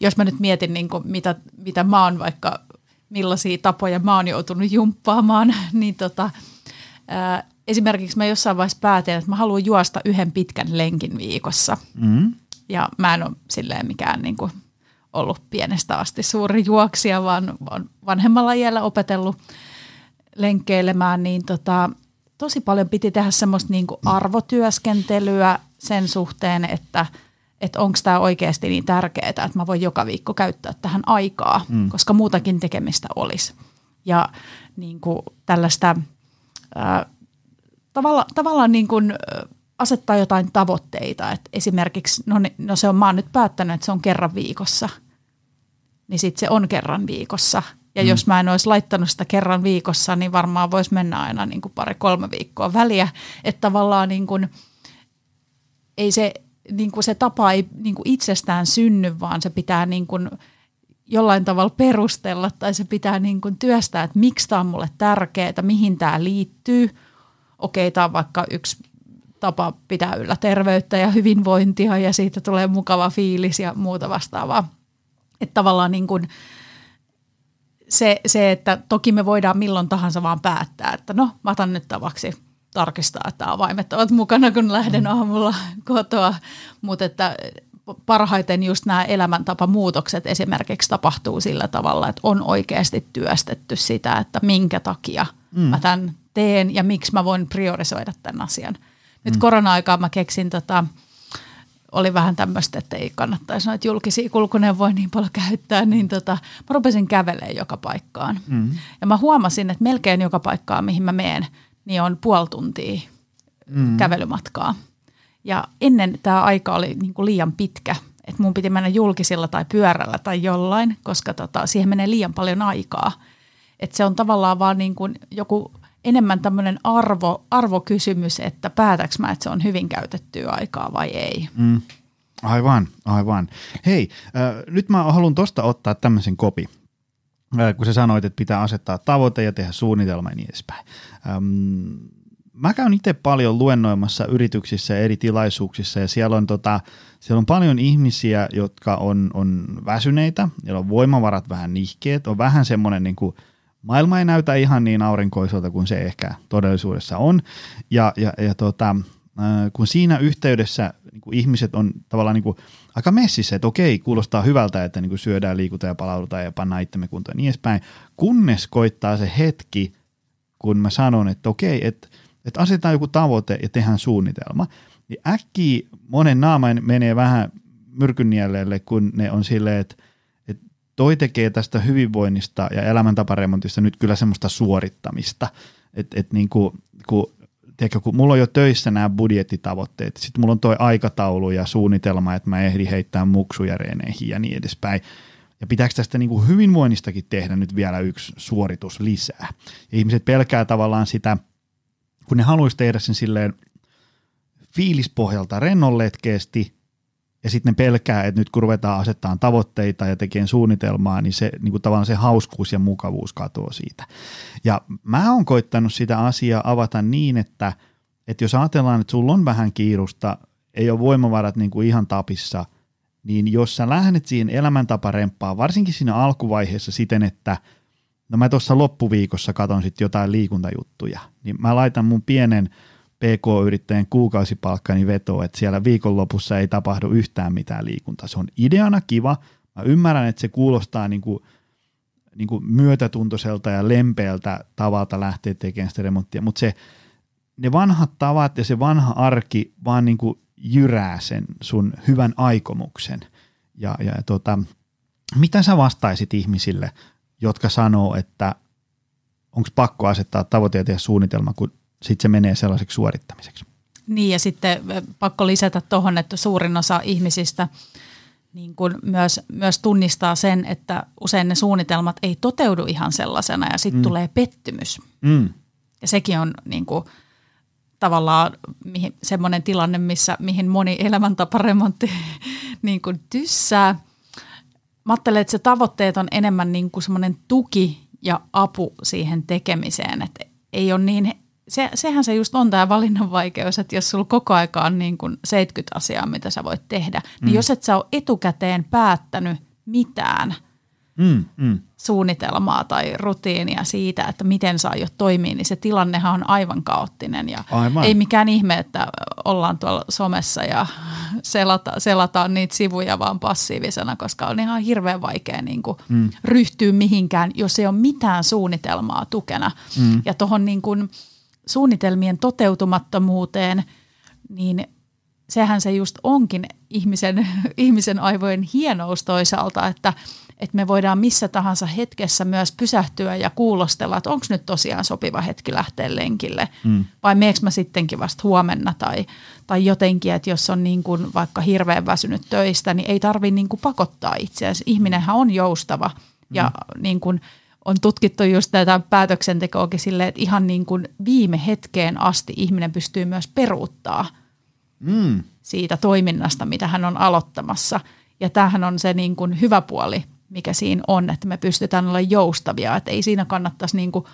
jos mä nyt mietin, niin kuin, mitä, mitä mä oon vaikka, millaisia tapoja mä oon joutunut jumppaamaan, (laughs) niin tota, ää, esimerkiksi mä jossain vaiheessa päätin, että mä haluan juosta yhden pitkän lenkin viikossa. Mm. Ja mä en ole silleen mikään niin kuin ollut pienestä asti suuri juoksija, vaan olen vanhemmalla iällä opetellut lenkkeilemään, niin tota, tosi paljon piti tehdä semmoista niin kuin arvotyöskentelyä sen suhteen, että että onko tämä oikeasti niin tärkeää, että mä voin joka viikko käyttää tähän aikaa, mm. koska muutakin tekemistä olisi. Ja niin kuin tällaista ää, tavalla, tavallaan niin kuin asettaa jotain tavoitteita. Et esimerkiksi, no, no se on, mä oon nyt päättänyt, että se on kerran viikossa, niin sitten se on kerran viikossa. Ja mm. jos mä en olisi laittanut sitä kerran viikossa, niin varmaan voisi mennä aina niin kuin pari-kolme viikkoa väliä. Että tavallaan niin kuin, ei se, niin kuin se tapa ei niin kuin itsestään synny, vaan se pitää niin kuin jollain tavalla perustella tai se pitää niin kuin työstää, että miksi tämä on mulle tärkeää, mihin tämä liittyy – okei, tämä on vaikka yksi tapa pitää yllä terveyttä ja hyvinvointia ja siitä tulee mukava fiilis ja muuta vastaavaa. Että tavallaan niin kuin se, se, että toki me voidaan milloin tahansa vaan päättää, että no mä otan nyt tavaksi tarkistaa, että avaimet ovat mukana, kun lähden mm. aamulla kotoa, mutta että parhaiten just nämä elämäntapamuutokset esimerkiksi tapahtuu sillä tavalla, että on oikeasti työstetty sitä, että minkä takia mm. mä tämän teen ja miksi mä voin priorisoida tämän asian. Nyt mm. korona-aikaa mä keksin, tota, oli vähän tämmöistä, että ei kannattaisi noita julkisia kulkuneuvoja niin paljon käyttää, niin tota, mä rupesin kävelemään joka paikkaan. Mm. Ja mä huomasin, että melkein joka paikkaan, mihin mä meen, niin on puoli tuntia mm. kävelymatkaa. Ja ennen tämä aika oli niin kuin liian pitkä, että mun piti mennä julkisilla tai pyörällä tai jollain, koska tota, siihen menee liian paljon aikaa. Että se on tavallaan vaan niin kuin joku enemmän tämmöinen arvo, arvokysymys, että päätäks mä, että se on hyvin käytettyä aikaa vai ei. Mm. Aivan, aivan. Hei, äh, nyt mä haluan tuosta ottaa tämmöisen kopi, kun sä sanoit, että pitää asettaa tavoite ja tehdä suunnitelma ja niin edespäin. Ähm, mä käyn itse paljon luennoimassa yrityksissä ja eri tilaisuuksissa ja siellä on, tota, siellä on paljon ihmisiä, jotka on, on väsyneitä, joilla on voimavarat vähän nihkeet, on vähän semmoinen niin kuin – maailma ei näytä ihan niin aurinkoiselta kuin se ehkä todellisuudessa on. Ja, ja, ja tota, kun siinä yhteydessä niin kuin ihmiset on tavallaan niin kuin aika messissä, että okei, kuulostaa hyvältä, että niin kuin syödään, liikutaan ja palaudutaan ja pannaan itsemme kuntoon ja niin edespäin, kunnes koittaa se hetki, kun mä sanon, että okei, että, että asetetaan joku tavoite ja tehdään suunnitelma, niin äkkiä monen naama menee vähän myrkynnielleelle, kun ne on silleen, että, että toi tekee tästä hyvinvoinnista ja elämäntaparemontista nyt kyllä semmoista suorittamista. Että et niin kuin, kun, tiedätkö, kun mulla on jo töissä nämä budjettitavoitteet, sitten mulla on toi aikataulu ja suunnitelma, että mä ehdin heittää muksuja reeneihin ja niin edespäin. Ja pitääkö tästä niin kuin hyvinvoinnistakin tehdä nyt vielä yksi suoritus lisää? Ja ihmiset pelkää tavallaan sitä, kun ne haluaisi tehdä sen silleen fiilispohjalta rennolletkeesti, ja sitten ne pelkää, että nyt kun ruvetaan asettaa tavoitteita ja tekemään suunnitelmaa, niin se niin kuin tavallaan se hauskuus ja mukavuus katoaa siitä. Ja mä oon koittanut sitä asiaa avata niin, että, että jos ajatellaan, että sulla on vähän kiirusta, ei ole voimavarat niin kuin ihan tapissa, niin jos sä lähdet siihen elämäntaparemppaan, varsinkin siinä alkuvaiheessa siten, että no mä tuossa loppuviikossa katon sitten jotain liikuntajuttuja, niin mä laitan mun pienen – PK-yrittäjän kuukausipalkkani vetoa, että siellä viikonlopussa ei tapahdu yhtään mitään liikuntaa. Se on ideana kiva. Mä ymmärrän, että se kuulostaa niin kuin, niin kuin myötätuntoiselta ja lempeältä tavalta lähteä tekemään sitä remonttia, mutta se, ne vanhat tavat ja se vanha arki vaan niin kuin jyrää sen sun hyvän aikomuksen. Ja, ja tota, mitä sä vastaisit ihmisille, jotka sanoo, että onko pakko asettaa tavoite ja suunnitelma, kun sitten se menee sellaiseksi suorittamiseksi. Niin ja sitten pakko lisätä tuohon, että suurin osa ihmisistä niin kuin myös, myös tunnistaa sen, että usein ne suunnitelmat ei toteudu ihan sellaisena ja sitten mm. tulee pettymys. Mm. Ja sekin on niin kuin, tavallaan mihin, semmoinen tilanne, missä, mihin moni elämäntaparemontti (laughs) niin kuin tyssää. Mä ajattelen, että se tavoitteet on enemmän niin kuin semmoinen tuki ja apu siihen tekemiseen, että ei ole niin se, sehän se just on tämä valinnan vaikeus, että jos sulla koko aika on niin kuin 70 asiaa, mitä sä voit tehdä, niin mm. jos et sä ole etukäteen päättänyt mitään mm, mm. suunnitelmaa tai rutiinia siitä, että miten saa jo toimii, niin se tilannehan on aivan kaoottinen ja aivan. ei mikään ihme, että ollaan tuolla somessa ja selata, selataan niitä sivuja vaan passiivisena, koska on ihan hirveän vaikea niin kuin mm. ryhtyä mihinkään, jos ei ole mitään suunnitelmaa tukena. Mm. Ja tuohon niin kuin – suunnitelmien toteutumattomuuteen, niin sehän se just onkin ihmisen, (laughs) ihmisen aivojen hienous toisaalta, että, että me voidaan missä tahansa hetkessä myös pysähtyä ja kuulostella, että onko nyt tosiaan sopiva hetki lähteä lenkille mm. vai meekö mä sittenkin vasta huomenna tai, tai jotenkin, että jos on niin kuin vaikka hirveän väsynyt töistä, niin ei tarvitse niin kuin pakottaa itseänsä. Ihminenhän on joustava ja mm. niin kuin – on tutkittu just tätä päätöksentekoakin silleen, että ihan niin kuin viime hetkeen asti ihminen pystyy myös peruuttaa mm. siitä toiminnasta, mitä hän on aloittamassa. Ja tämähän on se niin kuin hyvä puoli, mikä siinä on, että me pystytään olla joustavia, että ei siinä kannattaisi niin kuin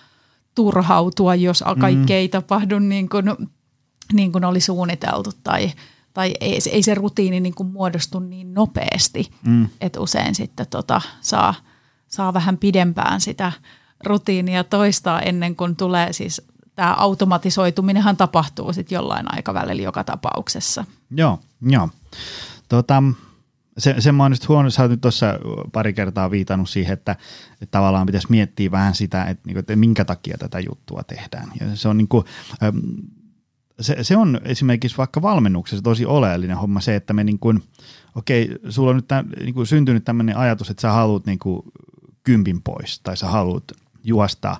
turhautua, jos kaikki mm. ei tapahdu niin kuin, niin kuin oli suunniteltu tai, tai ei, ei se rutiini niin kuin muodostu niin nopeasti, mm. että usein sitten tota, saa – saa vähän pidempään sitä rutiinia toistaa ennen kuin tulee siis tämä automatisoituminenhan tapahtuu sitten jollain aikavälillä joka tapauksessa. Joo, joo. Tota, se, se mä oon huono, sä oot nyt tuossa pari kertaa viitannut siihen, että, että tavallaan pitäisi miettiä vähän sitä, että, niin että minkä takia tätä juttua tehdään. Ja se on niin kuin, se, se on esimerkiksi vaikka valmennuksessa tosi oleellinen homma se, että me niin kuin, okei, sulla on nyt tämän, niin kuin syntynyt tämmöinen ajatus, että sä haluat niin kuin kympin pois tai sä haluat juosta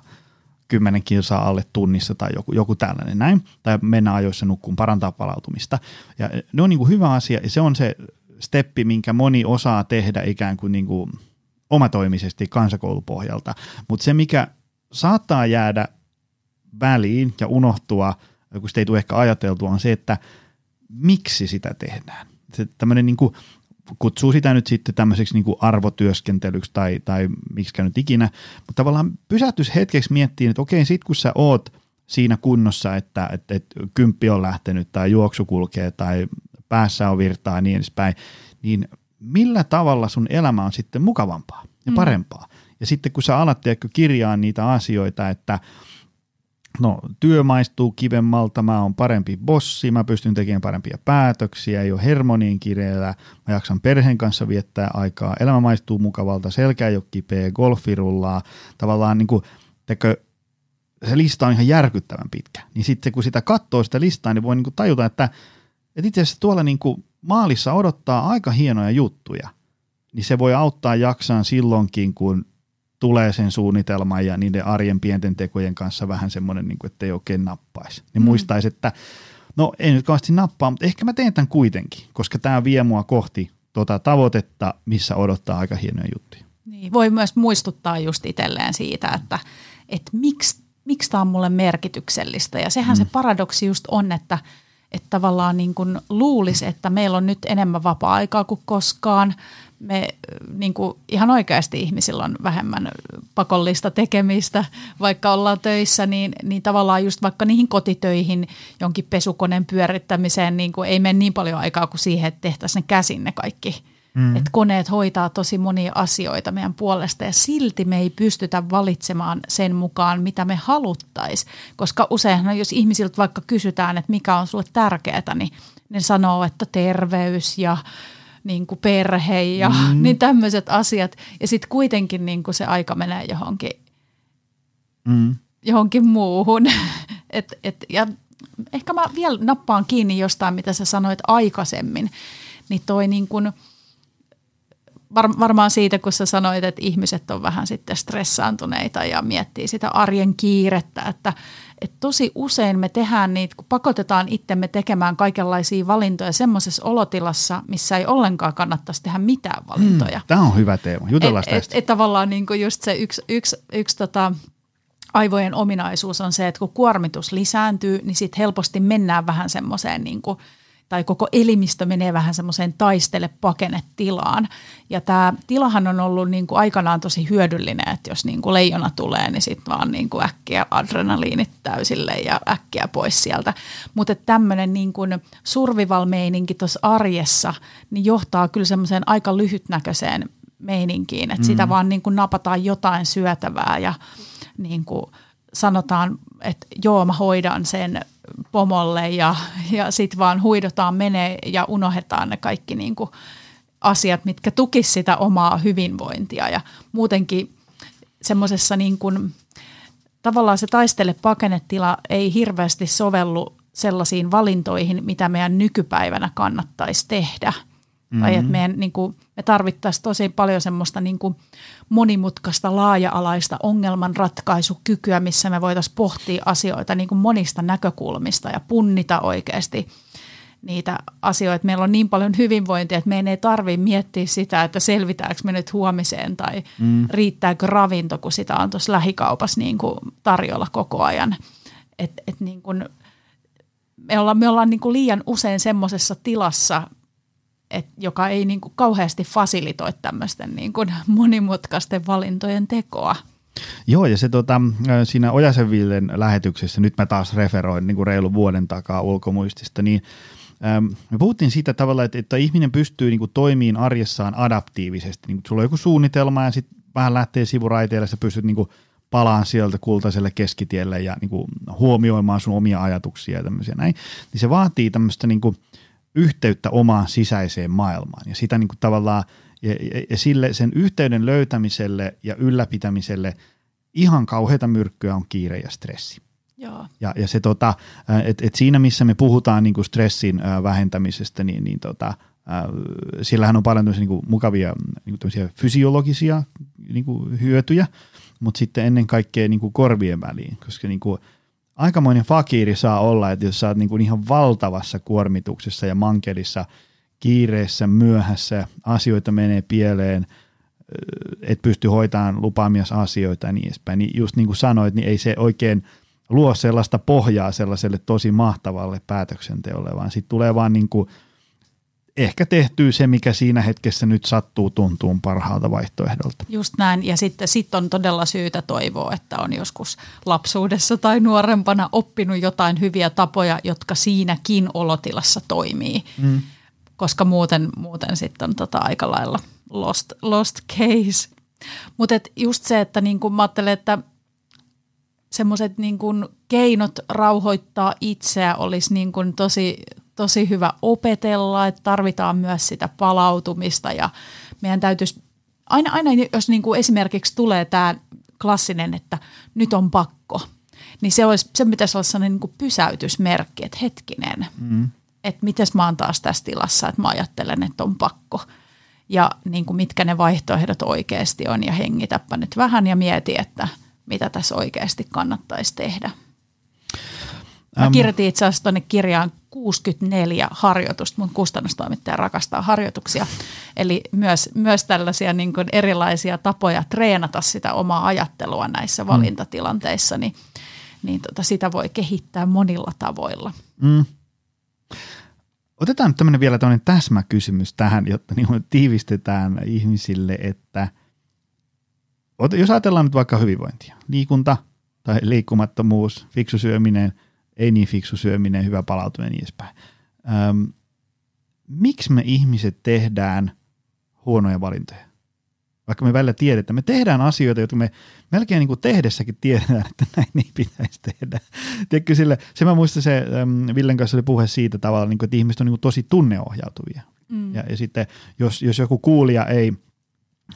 kymmenen kilsaa alle tunnissa tai joku, joku tällainen näin, tai mennä ajoissa nukkuun, parantaa palautumista. Ja ne on niin kuin hyvä asia ja se on se steppi, minkä moni osaa tehdä ikään kuin, niin kuin omatoimisesti kansakoulupohjalta. Mutta se, mikä saattaa jäädä väliin ja unohtua, kun sitä ei tule ehkä ajateltua, on se, että miksi sitä tehdään. Se tämmöinen niin kuin kutsuu sitä nyt sitten tämmöiseksi niin kuin arvotyöskentelyksi tai, tai miksi nyt ikinä, mutta tavallaan pysähtys hetkeksi miettiin, että okei, sit kun sä oot siinä kunnossa, että, että, että kymppi on lähtenyt tai juoksu kulkee tai päässä on virtaa ja niin edespäin, niin millä tavalla sun elämä on sitten mukavampaa ja mm. parempaa. Mm. Ja sitten kun sä alat kirjaa niitä asioita, että – no työ maistuu kivemmalta, mä oon parempi bossi, mä pystyn tekemään parempia päätöksiä, ei ole hermoniin kireellä, mä jaksan perheen kanssa viettää aikaa, elämä maistuu mukavalta, selkä ei ole kipeä, golfirullaa, tavallaan niin kuin, tekö, se lista on ihan järkyttävän pitkä. Niin sitten kun sitä katsoo sitä listaa, niin voi niin kuin tajuta, että, että itse asiassa tuolla niin kuin maalissa odottaa aika hienoja juttuja, niin se voi auttaa jaksaan silloinkin, kun tulee sen suunnitelman ja niiden arjen pienten tekojen kanssa vähän semmoinen, niin kuin, että ei oikein nappaisi. Niin mm. muistaisi, että no ei nyt kauheasti nappaa, mutta ehkä mä teen tämän kuitenkin, koska tämä vie mua kohti tuota tavoitetta, missä odottaa aika hienoja juttuja. Niin, voi myös muistuttaa just itselleen siitä, että, että miksi, miksi tämä on mulle merkityksellistä. Ja sehän mm. se paradoksi just on, että, että tavallaan niin kuin luulisi, että meillä on nyt enemmän vapaa-aikaa kuin koskaan – me niin kuin ihan oikeasti ihmisillä on vähemmän pakollista tekemistä, vaikka ollaan töissä, niin, niin tavallaan just vaikka niihin kotitöihin, jonkin pesukoneen pyörittämiseen, niin kuin ei mene niin paljon aikaa kuin siihen, että tehtäisiin ne käsin ne kaikki. Mm. Että koneet hoitaa tosi monia asioita meidän puolesta ja silti me ei pystytä valitsemaan sen mukaan, mitä me haluttaisiin. Koska useinhan, jos ihmisiltä vaikka kysytään, että mikä on sulle tärkeää, niin ne sanoo, että terveys ja niin kuin perhe ja mm. niin tämmöiset asiat. Ja sitten kuitenkin niin kuin se aika menee johonkin, mm. johonkin muuhun. (laughs) et, et, ja ehkä mä vielä nappaan kiinni jostain, mitä sä sanoit aikaisemmin. Niin toi niin kuin, var, varmaan siitä, kun sä sanoit, että ihmiset on vähän sitten stressaantuneita ja miettii sitä arjen kiirettä, että – että tosi usein me tehdään niitä, kun pakotetaan itsemme tekemään kaikenlaisia valintoja semmoisessa olotilassa, missä ei ollenkaan kannattaisi tehdä mitään valintoja. Hmm, tämä on hyvä teema, jutellaan et, tästä. Et, et tavallaan niin kuin just se yksi, yksi, yksi tota, aivojen ominaisuus on se, että kun kuormitus lisääntyy, niin sitten helposti mennään vähän semmoiseen niin kuin – tai koko elimistö menee vähän semmoiseen taistele pakene-tilaan. Ja tämä tilahan on ollut niin kuin aikanaan tosi hyödyllinen, että jos niin kuin leijona tulee, niin sitten vaan niin kuin äkkiä adrenaliinit täysille ja äkkiä pois sieltä. Mutta tämmöinen niin kuin survival-meininki tuossa arjessa niin johtaa kyllä semmoiseen aika lyhytnäköiseen meininkiin, että mm. sitä vaan niin kuin napataan jotain syötävää ja niin kuin sanotaan, että joo mä hoidan sen pomolle ja, ja sitten vaan huidotaan menee ja unohdetaan ne kaikki niin kuin asiat, mitkä tukis sitä omaa hyvinvointia. Ja muutenkin semmoisessa niin kuin, tavallaan se taistele pakenetila ei hirveästi sovellu sellaisiin valintoihin, mitä meidän nykypäivänä kannattaisi tehdä – Mm-hmm. Tai että meidän, niin kuin, me tarvittaisiin tosi paljon semmoista niin kuin monimutkaista, laaja-alaista ongelmanratkaisukykyä, missä me voitaisiin pohtia asioita niin kuin monista näkökulmista ja punnita oikeasti niitä asioita. Meillä on niin paljon hyvinvointia, että meidän ei tarvitse miettiä sitä, että selvitäänkö me nyt huomiseen tai mm. riittääkö ravinto, kun sitä on tuossa lähikaupassa niin kuin tarjolla koko ajan. Et, et niin kuin, me ollaan, me ollaan niin kuin liian usein semmoisessa tilassa, et, joka ei niin kuin kauheasti fasilitoi tämmöisten niin kuin monimutkaisten valintojen tekoa. Joo, ja se tota, siinä Ojasenvillen lähetyksessä, nyt mä taas referoin niin kuin reilun vuoden takaa ulkomuistista, niin me puhuttiin siitä tavalla, että, että ihminen pystyy niin kuin toimiin arjessaan adaptiivisesti. Niin sulla on joku suunnitelma ja sitten vähän lähtee sivuraiteille, sä pystyt niin kuin palaan sieltä kultaiselle keskitielle ja niin kuin huomioimaan sun omia ajatuksia ja tämmöisiä näin. Niin se vaatii tämmöistä niin kuin – yhteyttä omaan sisäiseen maailmaan. Ja sitä niin kuin tavallaan, ja, ja, ja sille sen yhteyden löytämiselle ja ylläpitämiselle ihan kauheita myrkkyä on kiire ja stressi. Joo. Ja, ja se tota, et, et siinä missä me puhutaan niin kuin stressin vähentämisestä, niin, niin tota, sillähän on paljon niin kuin mukavia niin kuin fysiologisia niin kuin hyötyjä, mutta sitten ennen kaikkea niin kuin korvien väliin, koska niin kuin – aikamoinen fakiri saa olla, että jos sä oot niin kuin ihan valtavassa kuormituksessa ja mankelissa, kiireessä, myöhässä, asioita menee pieleen, et pysty hoitamaan lupaamias asioita ja niin edespäin, niin just niin kuin sanoit, niin ei se oikein luo sellaista pohjaa sellaiselle tosi mahtavalle päätöksenteolle, vaan sitten tulee vaan niin kuin – ehkä tehtyy se, mikä siinä hetkessä nyt sattuu tuntuun parhaalta vaihtoehdolta. Just näin, ja sitten sit on todella syytä toivoa, että on joskus lapsuudessa tai nuorempana oppinut jotain hyviä tapoja, jotka siinäkin olotilassa toimii, mm. koska muuten, muuten sitten on tota aika lailla lost, lost case. Mutta just se, että niin mä ajattelen, että semmoiset niin keinot rauhoittaa itseä olisi niin tosi, tosi hyvä opetella, että tarvitaan myös sitä palautumista ja meidän täytyisi, aina, aina jos niin kuin esimerkiksi tulee tämä klassinen, että nyt on pakko, niin se, olisi, se pitäisi olla sellainen niin kuin pysäytysmerkki, että hetkinen, mm. että miten mä oon taas tässä tilassa, että mä ajattelen, että on pakko. Ja niin kuin mitkä ne vaihtoehdot oikeasti on ja hengitäpä nyt vähän ja mieti, että mitä tässä oikeasti kannattaisi tehdä. Mä kirjoitin itse asiassa tuonne kirjaan 64 harjoitusta. Mun kustannustoimittaja rakastaa harjoituksia. Eli myös, myös tällaisia niin kuin erilaisia tapoja treenata sitä omaa ajattelua näissä mm. valintatilanteissa, niin, niin tota, sitä voi kehittää monilla tavoilla. Mm. Otetaan nyt tämmöinen vielä tämmöinen täsmäkysymys tähän, jotta niin tiivistetään ihmisille, että jos ajatellaan nyt vaikka hyvinvointia, liikunta tai liikkumattomuus, fiksu syöminen – ei niin fiksu syöminen, hyvä palautuminen ja niin edespäin. Öm, miksi me ihmiset tehdään huonoja valintoja? Vaikka me välillä tiedetään, me tehdään asioita, joita me melkein niin kuin tehdessäkin tiedetään, että näin ei pitäisi tehdä. Tiedätkö, sille, se mä muistan se, äm, Villen kanssa oli puhe siitä tavalla, niin kuin, että ihmiset on niin kuin tosi tunneohjautuvia. Mm. Ja, ja sitten jos, jos joku kuulija ei,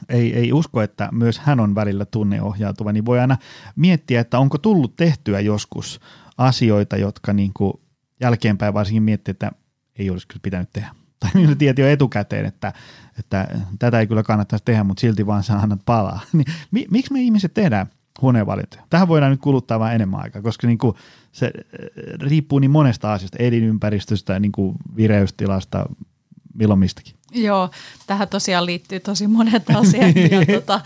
ei, ei usko, että myös hän on välillä tunneohjautuva, niin voi aina miettiä, että onko tullut tehtyä joskus asioita, jotka niin kuin jälkeenpäin varsinkin miettii, että ei olisi kyllä pitänyt tehdä. (laughs) Tai niin tieti jo etukäteen, että, että tätä ei kyllä kannattaisi tehdä, mutta silti vaan sä annat palaa. (laughs) Niin, mi, miksi me ihmiset tehdään huoneen valintoja? Tähän voidaan nyt kuluttaa vain enemmän aikaa, koska niin kuin se äh, riippuu niin monesta asiasta, elinympäristöstä, niin kuin vireystilasta, milloin mistäkin. Joo, tähän tosiaan liittyy tosi monet asiat. ja (laughs) tota,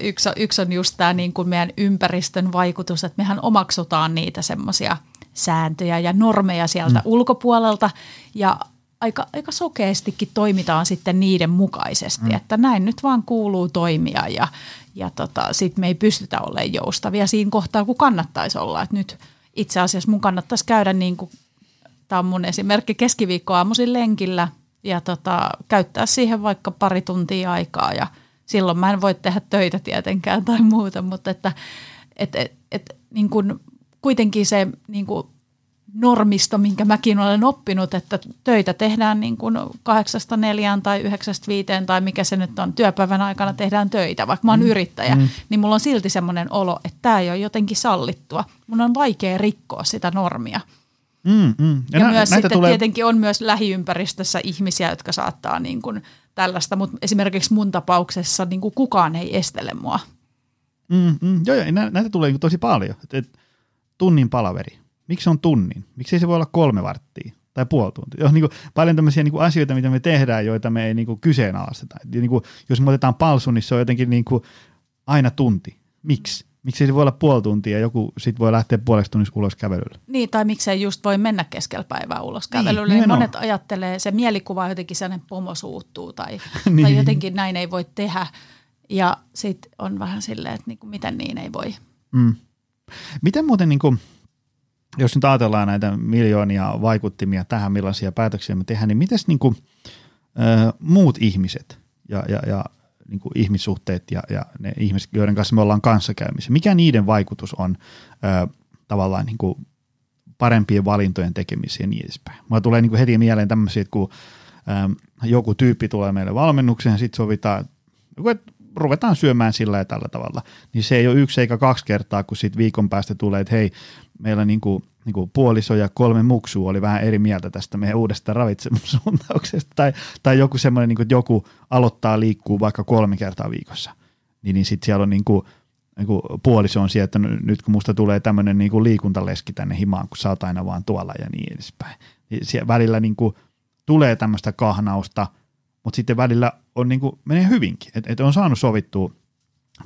yksi, yksi on just tämä niin kuin meidän ympäristön vaikutus, että mehän omaksutaan niitä semmoisia sääntöjä ja normeja sieltä mm. ulkopuolelta ja aika, aika sokeastikin toimitaan sitten niiden mukaisesti, mm. että näin nyt vaan kuuluu toimia ja, ja tota, sitten me ei pystytä olemaan joustavia siinä kohtaa, kun kannattaisi olla. Että nyt itse asiassa mun kannattaisi käydä niin kuin, tämä on mun esimerkki keskiviikkoaamuisin lenkillä – ja tota, käyttää siihen vaikka pari tuntia aikaa ja silloin mä en voi tehdä töitä tietenkään tai muuta, mutta että et, et, et, niin kuin kuitenkin se niin kuin normisto, minkä mäkin olen oppinut, että töitä tehdään niin kuin kahdeksasta neljään tai yhdeksästä viiteen tai mikä se nyt on, työpäivän aikana tehdään töitä, vaikka mä oon mm. yrittäjä, mm. niin mulla on silti semmoinen olo, että tämä ei ole jotenkin sallittua. Mun on vaikea rikkoa sitä normia. Mm, mm. Ja, ja nä- myös sitten tulee... tietenkin on myös lähiympäristössä ihmisiä, jotka saattaa niin kuin tällaista, mutta esimerkiksi mun tapauksessa niin kuin kukaan ei estele mua. Mm, mm. Joo, joo, näitä tulee tosi paljon. Et, et, tunnin palaveri. Miksi on tunnin? Miksi ei se voi olla kolme varttia tai puoli tuntia? On niin kuin paljon tämmöisiä niin kuin asioita, mitä me tehdään, joita me ei niin kuin kyseenalaisteta. Ja niin kuin, jos me otetaan palsu, niin se on jotenkin niin kuin aina tunti. Miksi? Miksi se voi olla puoli tuntia ja joku sit voi lähteä puoleksi tunnissa ulos kävelylle? Niin, tai miksei just voi mennä keskellä päivää ulos niin, kävelylle. Niin, monet ajattelee, se mielikuva jotenkin sellainen pomo suuttuu tai, (laughs) niin. tai jotenkin näin ei voi tehdä. Ja sitten on vähän silleen, että niinku, miten niin ei voi. Mm. Miten muuten, niinku, jos nyt ajatellaan näitä miljoonia vaikuttimia tähän, millaisia päätöksiä me tehdään, niin miten niinku, muut ihmiset ja, ja, ja niin kuin ihmissuhteet ja, ja ne ihmiset, joiden kanssa me ollaan kanssakäymissä. Mikä niiden vaikutus on ö, tavallaan niin kuin parempien valintojen tekemiseen ja niin edespäin. Mulla tulee niin kuin heti mieleen tämmöisiä, että kun ö, joku tyyppi tulee meille valmennukseen, sitten sovitaan, että ruvetaan syömään sillä ja tällä tavalla, niin se ei ole yksi eikä kaksi kertaa, kun sitten viikon päästä tulee, että hei, meillä niin kuin, niin kuin puoliso ja kolme muksua oli vähän eri mieltä tästä meidän uudesta ravitsemussuuntauksesta, tai, tai joku semmoinen, niin että joku aloittaa liikkuu vaikka kolme kertaa viikossa, niin, niin sitten siellä on niin kuin, niin kuin puoliso on siellä, että nyt kun musta tulee tämmöinen niin kuin liikuntaleski tänne himaan, kun sä oot aina vaan tuolla ja niin edespäin. Niin siellä välillä niin kuin tulee tämmöistä kahnausta, mutta sitten välillä on niin kuin, menee hyvinkin, että et on saanut sovittua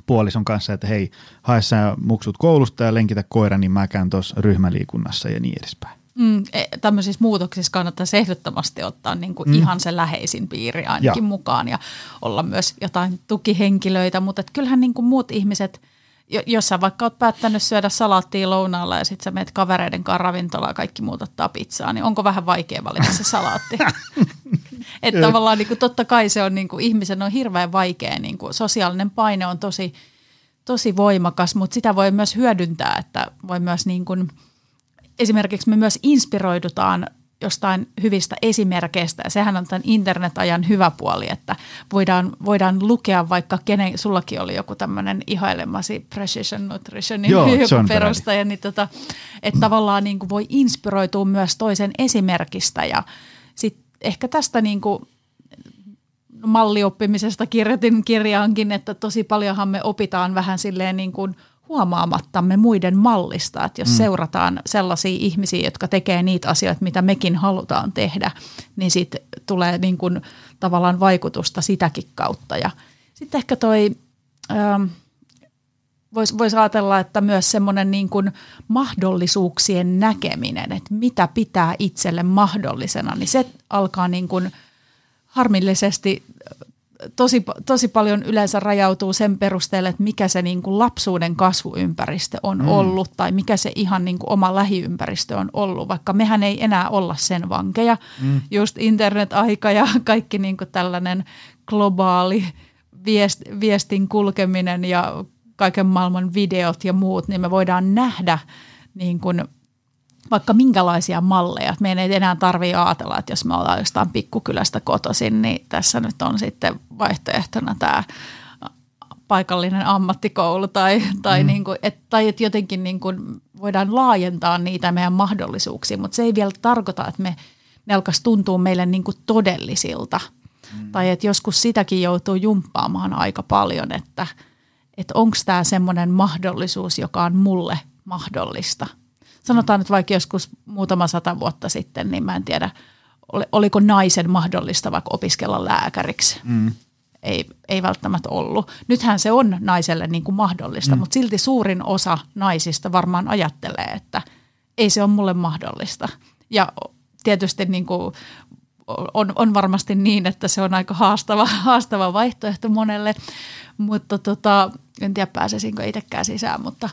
puolison kanssa, että hei, hae sä muksut koulusta ja lenkitä koira, niin mä käyn tuossa ryhmäliikunnassa ja niin edespäin. Mm, e, tämmöisissä muutoksissa kannattaisi ehdottomasti ottaa niin kuin mm. ihan se läheisin piiri ainakin ja. mukaan ja olla myös jotain tukihenkilöitä, mutta et kyllähän niin kuin muut ihmiset, jos sä vaikka oot päättänyt syödä salaattia lounaalla ja sitten sä meet kavereiden kanssa ravintolaan ja kaikki muut ottaa pizzaa, niin onko vähän vaikea valita se salaatti? (laughs) Että tavallaan niin kuin, totta kai se on niin kuin, ihmisen on hirveän vaikea, niin kuin, sosiaalinen paine on tosi, tosi voimakas, mutta sitä voi myös hyödyntää, että voi myös niin kuin, esimerkiksi me myös inspiroidutaan jostain hyvistä esimerkkeistä. Ja sehän on tämän internetajan hyvä puoli, että voidaan, voidaan lukea vaikka kenen, sullakin oli joku tämmöinen ihailemasi Precision Nutritionin Joo, perustaja, niin tota, että tavallaan niin kuin voi inspiroitua myös toisen esimerkistä ja ehkä tästä niin kuin mallioppimisesta kirjoitin kirjaankin, että tosi paljonhan me opitaan vähän silleen niin kuin huomaamattamme muiden mallista, että jos mm. seurataan sellaisia ihmisiä, jotka tekee niitä asioita, mitä mekin halutaan tehdä, niin siitä tulee niin kuin tavallaan vaikutusta sitäkin kautta. Ja sitten ehkä toi, ähm, voisi vois ajatella, että myös semmoinen niin kuin mahdollisuuksien näkeminen, että mitä pitää itselle mahdollisena, niin se alkaa niin kuin harmillisesti tosi, tosi paljon yleensä rajautuu sen perusteelle, että mikä se niin kuin lapsuuden kasvuympäristö on mm. ollut tai mikä se ihan niin kuin oma lähiympäristö on ollut, vaikka mehän ei enää olla sen vankeja. Mm. Just internet-aika ja kaikki niin kuin tällainen globaali viest, viestin kulkeminen ja kaiken maailman videot ja muut, niin me voidaan nähdä niin kuin vaikka minkälaisia malleja. Meidän ei enää tarvitse ajatella, että jos me ollaan jostain pikkukylästä kotoisin, niin tässä nyt on sitten vaihtoehtona tämä paikallinen ammattikoulu tai, tai, mm. niin kuin, et, tai että jotenkin niin kuin voidaan laajentaa niitä meidän mahdollisuuksia, mutta se ei vielä tarkoita, että me, ne alkaisi tuntua meille niin kuin todellisilta. Mm. Tai että joskus sitäkin joutuu jumppaamaan aika paljon, että, että onko tämä semmoinen mahdollisuus, joka on mulle mahdollista – sanotaan nyt vaikka joskus muutama sata vuotta sitten, niin mä en tiedä, oliko naisen mahdollista vaikka opiskella lääkäriksi. Mm. Ei, ei välttämättä ollut. Nythän se on naiselle niin kuin mahdollista, mm. mutta silti suurin osa naisista varmaan ajattelee, että ei se ole mulle mahdollista. Ja tietysti niin kuin on, on varmasti niin, että se on aika haastava, (laughs) haastava vaihtoehto monelle, mutta tota, en tiedä pääsisinkö itsekään sisään, mutta,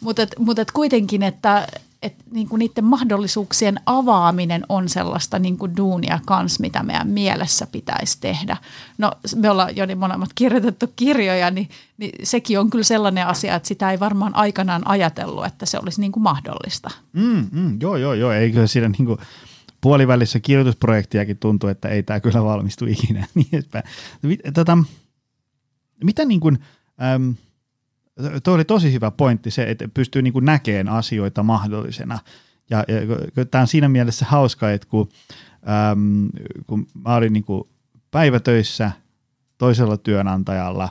mutta, et, mutta et kuitenkin, että että niin kuin niiden mahdollisuuksien avaaminen on sellaista niin kuin duunia kanssa, mitä meidän mielessä pitäisi tehdä. No me ollaan jo niin molemmat kirjoitettu kirjoja, niin, niin sekin on kyllä sellainen asia, että sitä ei varmaan aikanaan ajatellut, että se olisi niin kuin mahdollista. Mm, mm, joo, joo, joo. Eikö siinä niin kuin puolivälissä kirjoitusprojektiakin tuntuu, että ei tämä kyllä valmistu ikinä. (laughs) Niin tota, mitä niin kuin, äm, Tuo oli tosi hyvä pointti se, että pystyy niin näkemään asioita mahdollisena. Ja, ja tämä on siinä mielessä hauska, että kun, äm, kun mä olin niin kuin päivätöissä toisella työnantajalla,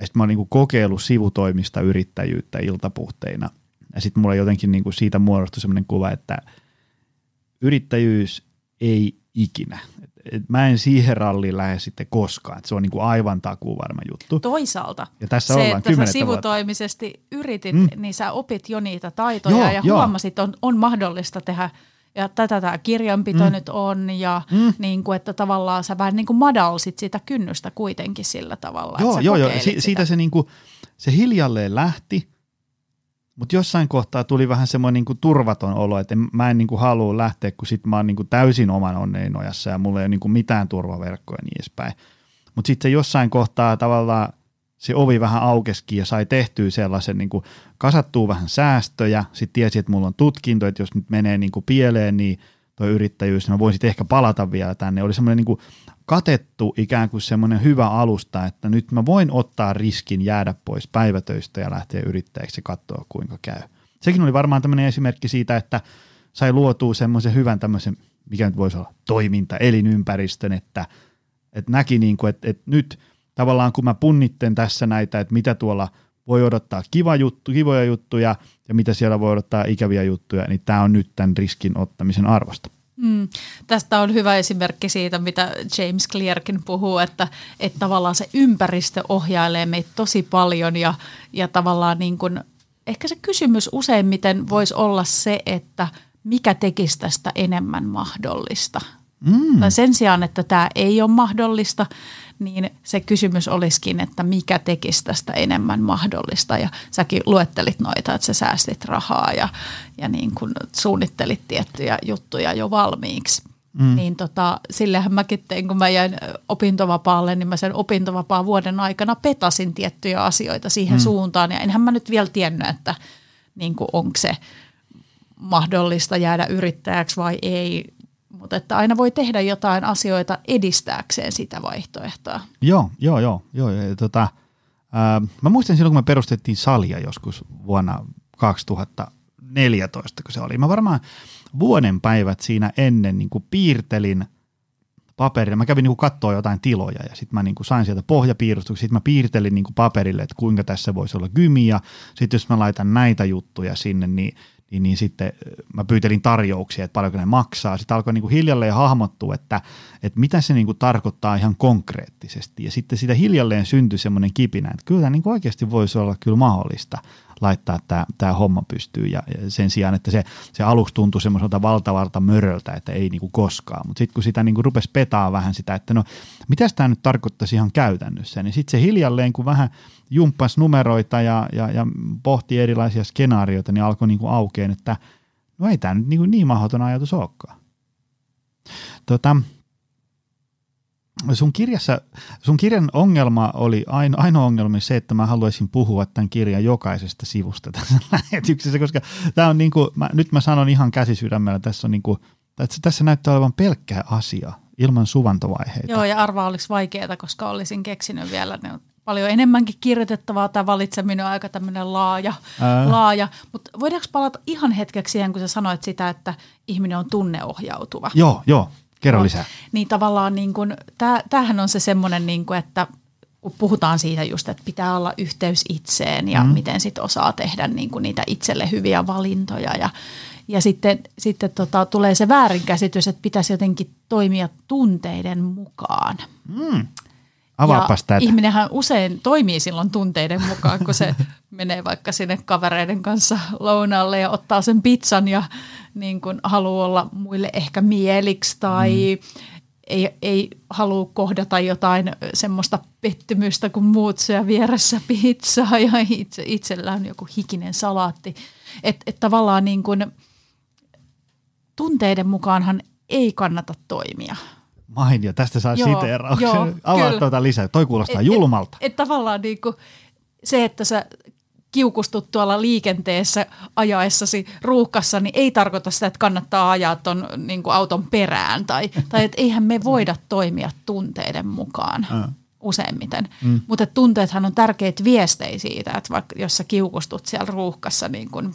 ja sitten mä olin niin kokeillut sivutoimista yrittäjyyttä iltapuhteina, ja sitten mulla jotenkin niin kuin siitä muodostui sellainen kuva, että yrittäjyys ei ikinä et mä en siihen ralliin lähde sitten koskaan. Et se on niin kuin aivan takuvarma juttu. Toisaalta ja tässä se, ollaan että sä sivutoimisesti vuotta. yritit, mm. niin sä opit jo niitä taitoja joo, ja joo. huomasit, on, on mahdollista tehdä ja tätä tämä kirjanpito mm. nyt on ja mm. niin kuin, että tavallaan sä vähän niin kuin madalsit sitä kynnystä kuitenkin sillä tavalla. Joo, joo, joo. Si- siitä se, niin kuin, se hiljalleen lähti mutta jossain kohtaa tuli vähän semmoinen niin turvaton olo, että mä en niin kuin halua lähteä, kun sit mä oon niin kuin täysin oman onneen nojassa ja mulla ei ole niin kuin mitään turvaverkkoja niin edespäin. Mutta sitten jossain kohtaa tavallaan se ovi vähän aukeskin ja sai tehtyä sellaisen, niin kasattuu vähän säästöjä, sitten tiesi, että mulla on tutkinto, että jos nyt menee niin pieleen, niin tuo yrittäjyys, niin mä voisin ehkä palata vielä tänne. Oli semmoinen niin katettu ikään kuin semmoinen hyvä alusta, että nyt mä voin ottaa riskin jäädä pois päivätöistä ja lähteä yrittäjäksi ja katsoa kuinka käy. Sekin oli varmaan tämmöinen esimerkki siitä, että sai luotua semmoisen hyvän tämmöisen, mikä nyt voisi olla, toiminta, elinympäristön, että, että näki niin kuin, että, että nyt tavallaan kun mä punnitten tässä näitä, että mitä tuolla voi odottaa kiva juttu, kivoja juttuja ja mitä siellä voi odottaa ikäviä juttuja, niin tämä on nyt tämän riskin ottamisen arvosta. Mm. Tästä on hyvä esimerkki siitä, mitä James Clearkin puhuu, että, että tavallaan se ympäristö ohjailee meitä tosi paljon ja, ja tavallaan niin kuin, ehkä se kysymys useimmiten voisi olla se, että mikä tekisi tästä enemmän mahdollista. Mm. Tai sen sijaan, että tämä ei ole mahdollista, niin se kysymys olisikin, että mikä tekisi tästä enemmän mahdollista. Ja säkin luettelit noita, että sä säästit rahaa ja, ja niin kun suunnittelit tiettyjä juttuja jo valmiiksi. Mm. Niin tota, sillehän mäkin tein, kun mä jäin opintovapaalle, niin mä sen opintovapaan vuoden aikana petasin tiettyjä asioita siihen mm. suuntaan. Ja enhän mä nyt vielä tiennyt, että niin onko se mahdollista jäädä yrittäjäksi vai ei mutta että aina voi tehdä jotain asioita edistääkseen sitä vaihtoehtoa. Joo, joo, joo. joo tota, ää, mä muistan silloin, kun me perustettiin salia joskus vuonna 2014, kun se oli. Mä varmaan vuoden päivät siinä ennen niin kuin piirtelin paperille. Mä kävin niin katsoa jotain tiloja ja sitten mä niin kuin sain sieltä pohjapiirustuksia. Sitten mä piirtelin niin kuin paperille, että kuinka tässä voisi olla gymi ja sitten jos mä laitan näitä juttuja sinne, niin niin, niin sitten mä pyytelin tarjouksia, että paljonko ne maksaa. Sitten alkoi niin kuin hiljalleen hahmottua, että, että mitä se niin kuin tarkoittaa ihan konkreettisesti. Ja sitten sitä hiljalleen syntyi semmoinen kipinä, että kyllä niin kuin oikeasti voisi olla kyllä mahdollista laittaa tämä, tämä homma pystyy ja, sen sijaan, että se, se aluksi tuntui semmoiselta valtavalta möröltä, että ei niinku koskaan, mutta sitten kun sitä niinku rupesi petaa vähän sitä, että no mitä tämä nyt tarkoittaisi ihan käytännössä, niin sitten se hiljalleen kun vähän jumppas numeroita ja, ja, ja pohti erilaisia skenaarioita, niin alkoi niinku aukeen, että no ei tämä nyt niin, niin mahdoton ajatus olekaan. Tota, sun, kirjassa, sun kirjan ongelma oli, aino, ainoa ongelma se, että mä haluaisin puhua tämän kirjan jokaisesta sivusta tässä (laughs) lähetyksessä, koska tämä on niin kuin, mä, nyt mä sanon ihan käsisydämellä, tässä on niin kuin, tässä, tässä näyttää olevan pelkkää asia ilman suvantovaiheita. Joo, ja arvaa oliko vaikeaa, koska olisin keksinyt vielä ne paljon enemmänkin kirjoitettavaa. Tämä valitseminen on aika tämmöinen laaja, Ää. laaja. mutta voidaanko palata ihan hetkeksi siihen, kun sä sanoit sitä, että ihminen on tunneohjautuva? Joo, joo. Kerro lisää. Niin tavallaan niin kuin, tämähän on se semmoinen, niin kuin, että kun puhutaan siitä just, että pitää olla yhteys itseen ja mm. miten sitten osaa tehdä niin kuin niitä itselle hyviä valintoja ja, ja sitten, sitten tota, tulee se väärinkäsitys, että pitäisi jotenkin toimia tunteiden mukaan. Mm. Avaapas ja tätä. ihminenhän usein toimii silloin tunteiden mukaan, kun se (laughs) menee vaikka sinne kavereiden kanssa lounaalle ja ottaa sen pizzan ja niin kuin haluaa olla muille ehkä mieliksi tai mm. ei, ei halua kohdata jotain semmoista pettymystä, kun muut syö vieressä pizzaa ja itse, itsellä on joku hikinen salaatti. Että et tavallaan niin kuin, tunteiden mukaanhan ei kannata toimia. Mainio, tästä saa siteerauksen. (laughs) Avaa tuota lisää, toi kuulostaa et, julmalta. Et, et tavallaan niin kuin se, että sä kiukustut tuolla liikenteessä ajaessasi ruuhkassa, niin ei tarkoita sitä, että kannattaa ajaa ton niin kuin auton perään. Tai, tai että eihän me voida toimia tunteiden mukaan useimmiten. Mm. Mutta tunteethan on tärkeitä viestejä siitä, että vaikka jos sä kiukustut siellä ruuhkassa niin kuin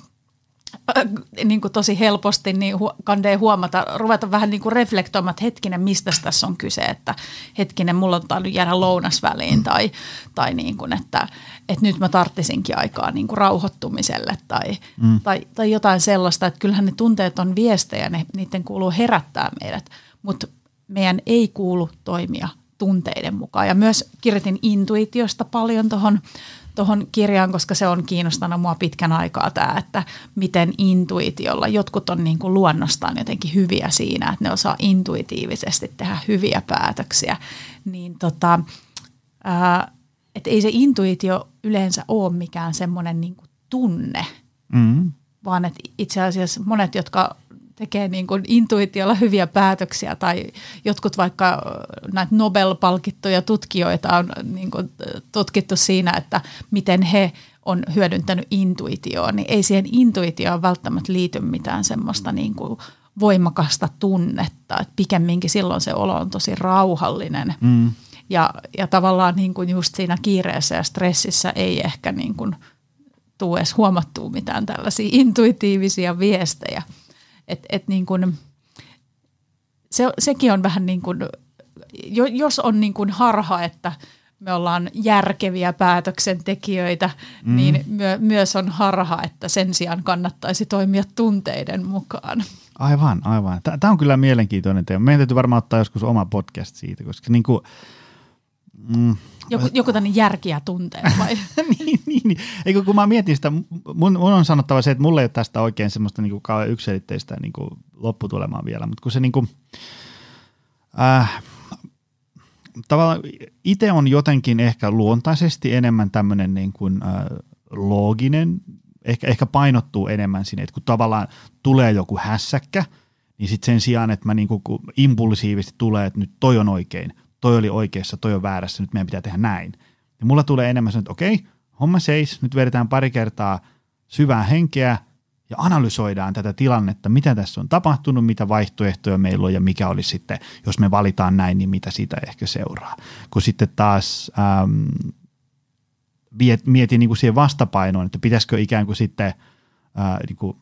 niin kuin tosi helposti niin kandee huomata, ruveta vähän niin kuin reflektoimaan, että hetkinen, mistä tässä on kyse, että hetkinen, mulla on tainnut jäädä lounasväliin tai, tai niin kuin, että, että nyt mä tarttisinkin aikaa niin kuin rauhoittumiselle tai, mm. tai, tai jotain sellaista, että kyllähän ne tunteet on viestejä, ne, niiden kuuluu herättää meidät, mutta meidän ei kuulu toimia tunteiden mukaan. Ja myös kirjoitin intuitiosta paljon tuohon tuohon kirjaan, koska se on kiinnostanut mua pitkän aikaa tämä, että miten intuitiolla, jotkut on niin kuin luonnostaan jotenkin hyviä siinä, että ne osaa intuitiivisesti tehdä hyviä päätöksiä, niin tota, ää, että ei se intuitio yleensä ole mikään semmoinen niin tunne, mm. vaan että itse asiassa monet, jotka tekee niin kuin intuitiolla hyviä päätöksiä tai jotkut vaikka näitä Nobel-palkittuja tutkijoita on niin kuin tutkittu siinä, että miten he on hyödyntänyt intuitioon, niin ei siihen intuitioon välttämättä liity mitään semmoista niin kuin voimakasta tunnetta, että pikemminkin silloin se olo on tosi rauhallinen. Mm. Ja, ja tavallaan niin kuin just siinä kiireessä ja stressissä ei ehkä niin kuin tule edes huomattua mitään tällaisia (laughs) intuitiivisia viestejä. Et, et niin kuin, se, sekin on vähän niin kuin, jos on niin kuin harha, että me ollaan järkeviä päätöksentekijöitä, mm. niin myö, myös on harha, että sen sijaan kannattaisi toimia tunteiden mukaan. Aivan, aivan. Tämä on kyllä mielenkiintoinen teema. Meidän täytyy varmaan ottaa joskus oma podcast siitä, koska niin kuin, mm, joku, joku tämmöinen järkiä tuntee vai? (laughs) niin, niin, niin. Eikö kun mä mietin sitä, mun, mun on sanottava se, että mulle ei ole tästä oikein semmoista niin kuin yksilitteistä niin kuin lopputulemaa vielä, mutta kun se niin kuin, äh, tavallaan itse on jotenkin ehkä luontaisesti enemmän tämmöinen niin kuin, äh, looginen, ehkä, ehkä painottuu enemmän sinne, että kun tavallaan tulee joku hässäkkä, niin sitten sen sijaan, että mä niin kuin, impulsiivisesti tulee, että nyt toi on oikein, toi oli oikeassa, toi on väärässä, nyt meidän pitää tehdä näin. Ja mulla tulee enemmän se, että okei, homma seis, nyt vedetään pari kertaa syvää henkeä ja analysoidaan tätä tilannetta, mitä tässä on tapahtunut, mitä vaihtoehtoja meillä on ja mikä olisi sitten, jos me valitaan näin, niin mitä siitä ehkä seuraa. Kun sitten taas ähm, mietin niin kuin siihen vastapainoon, että pitäisikö ikään kuin sitten äh, niin kuin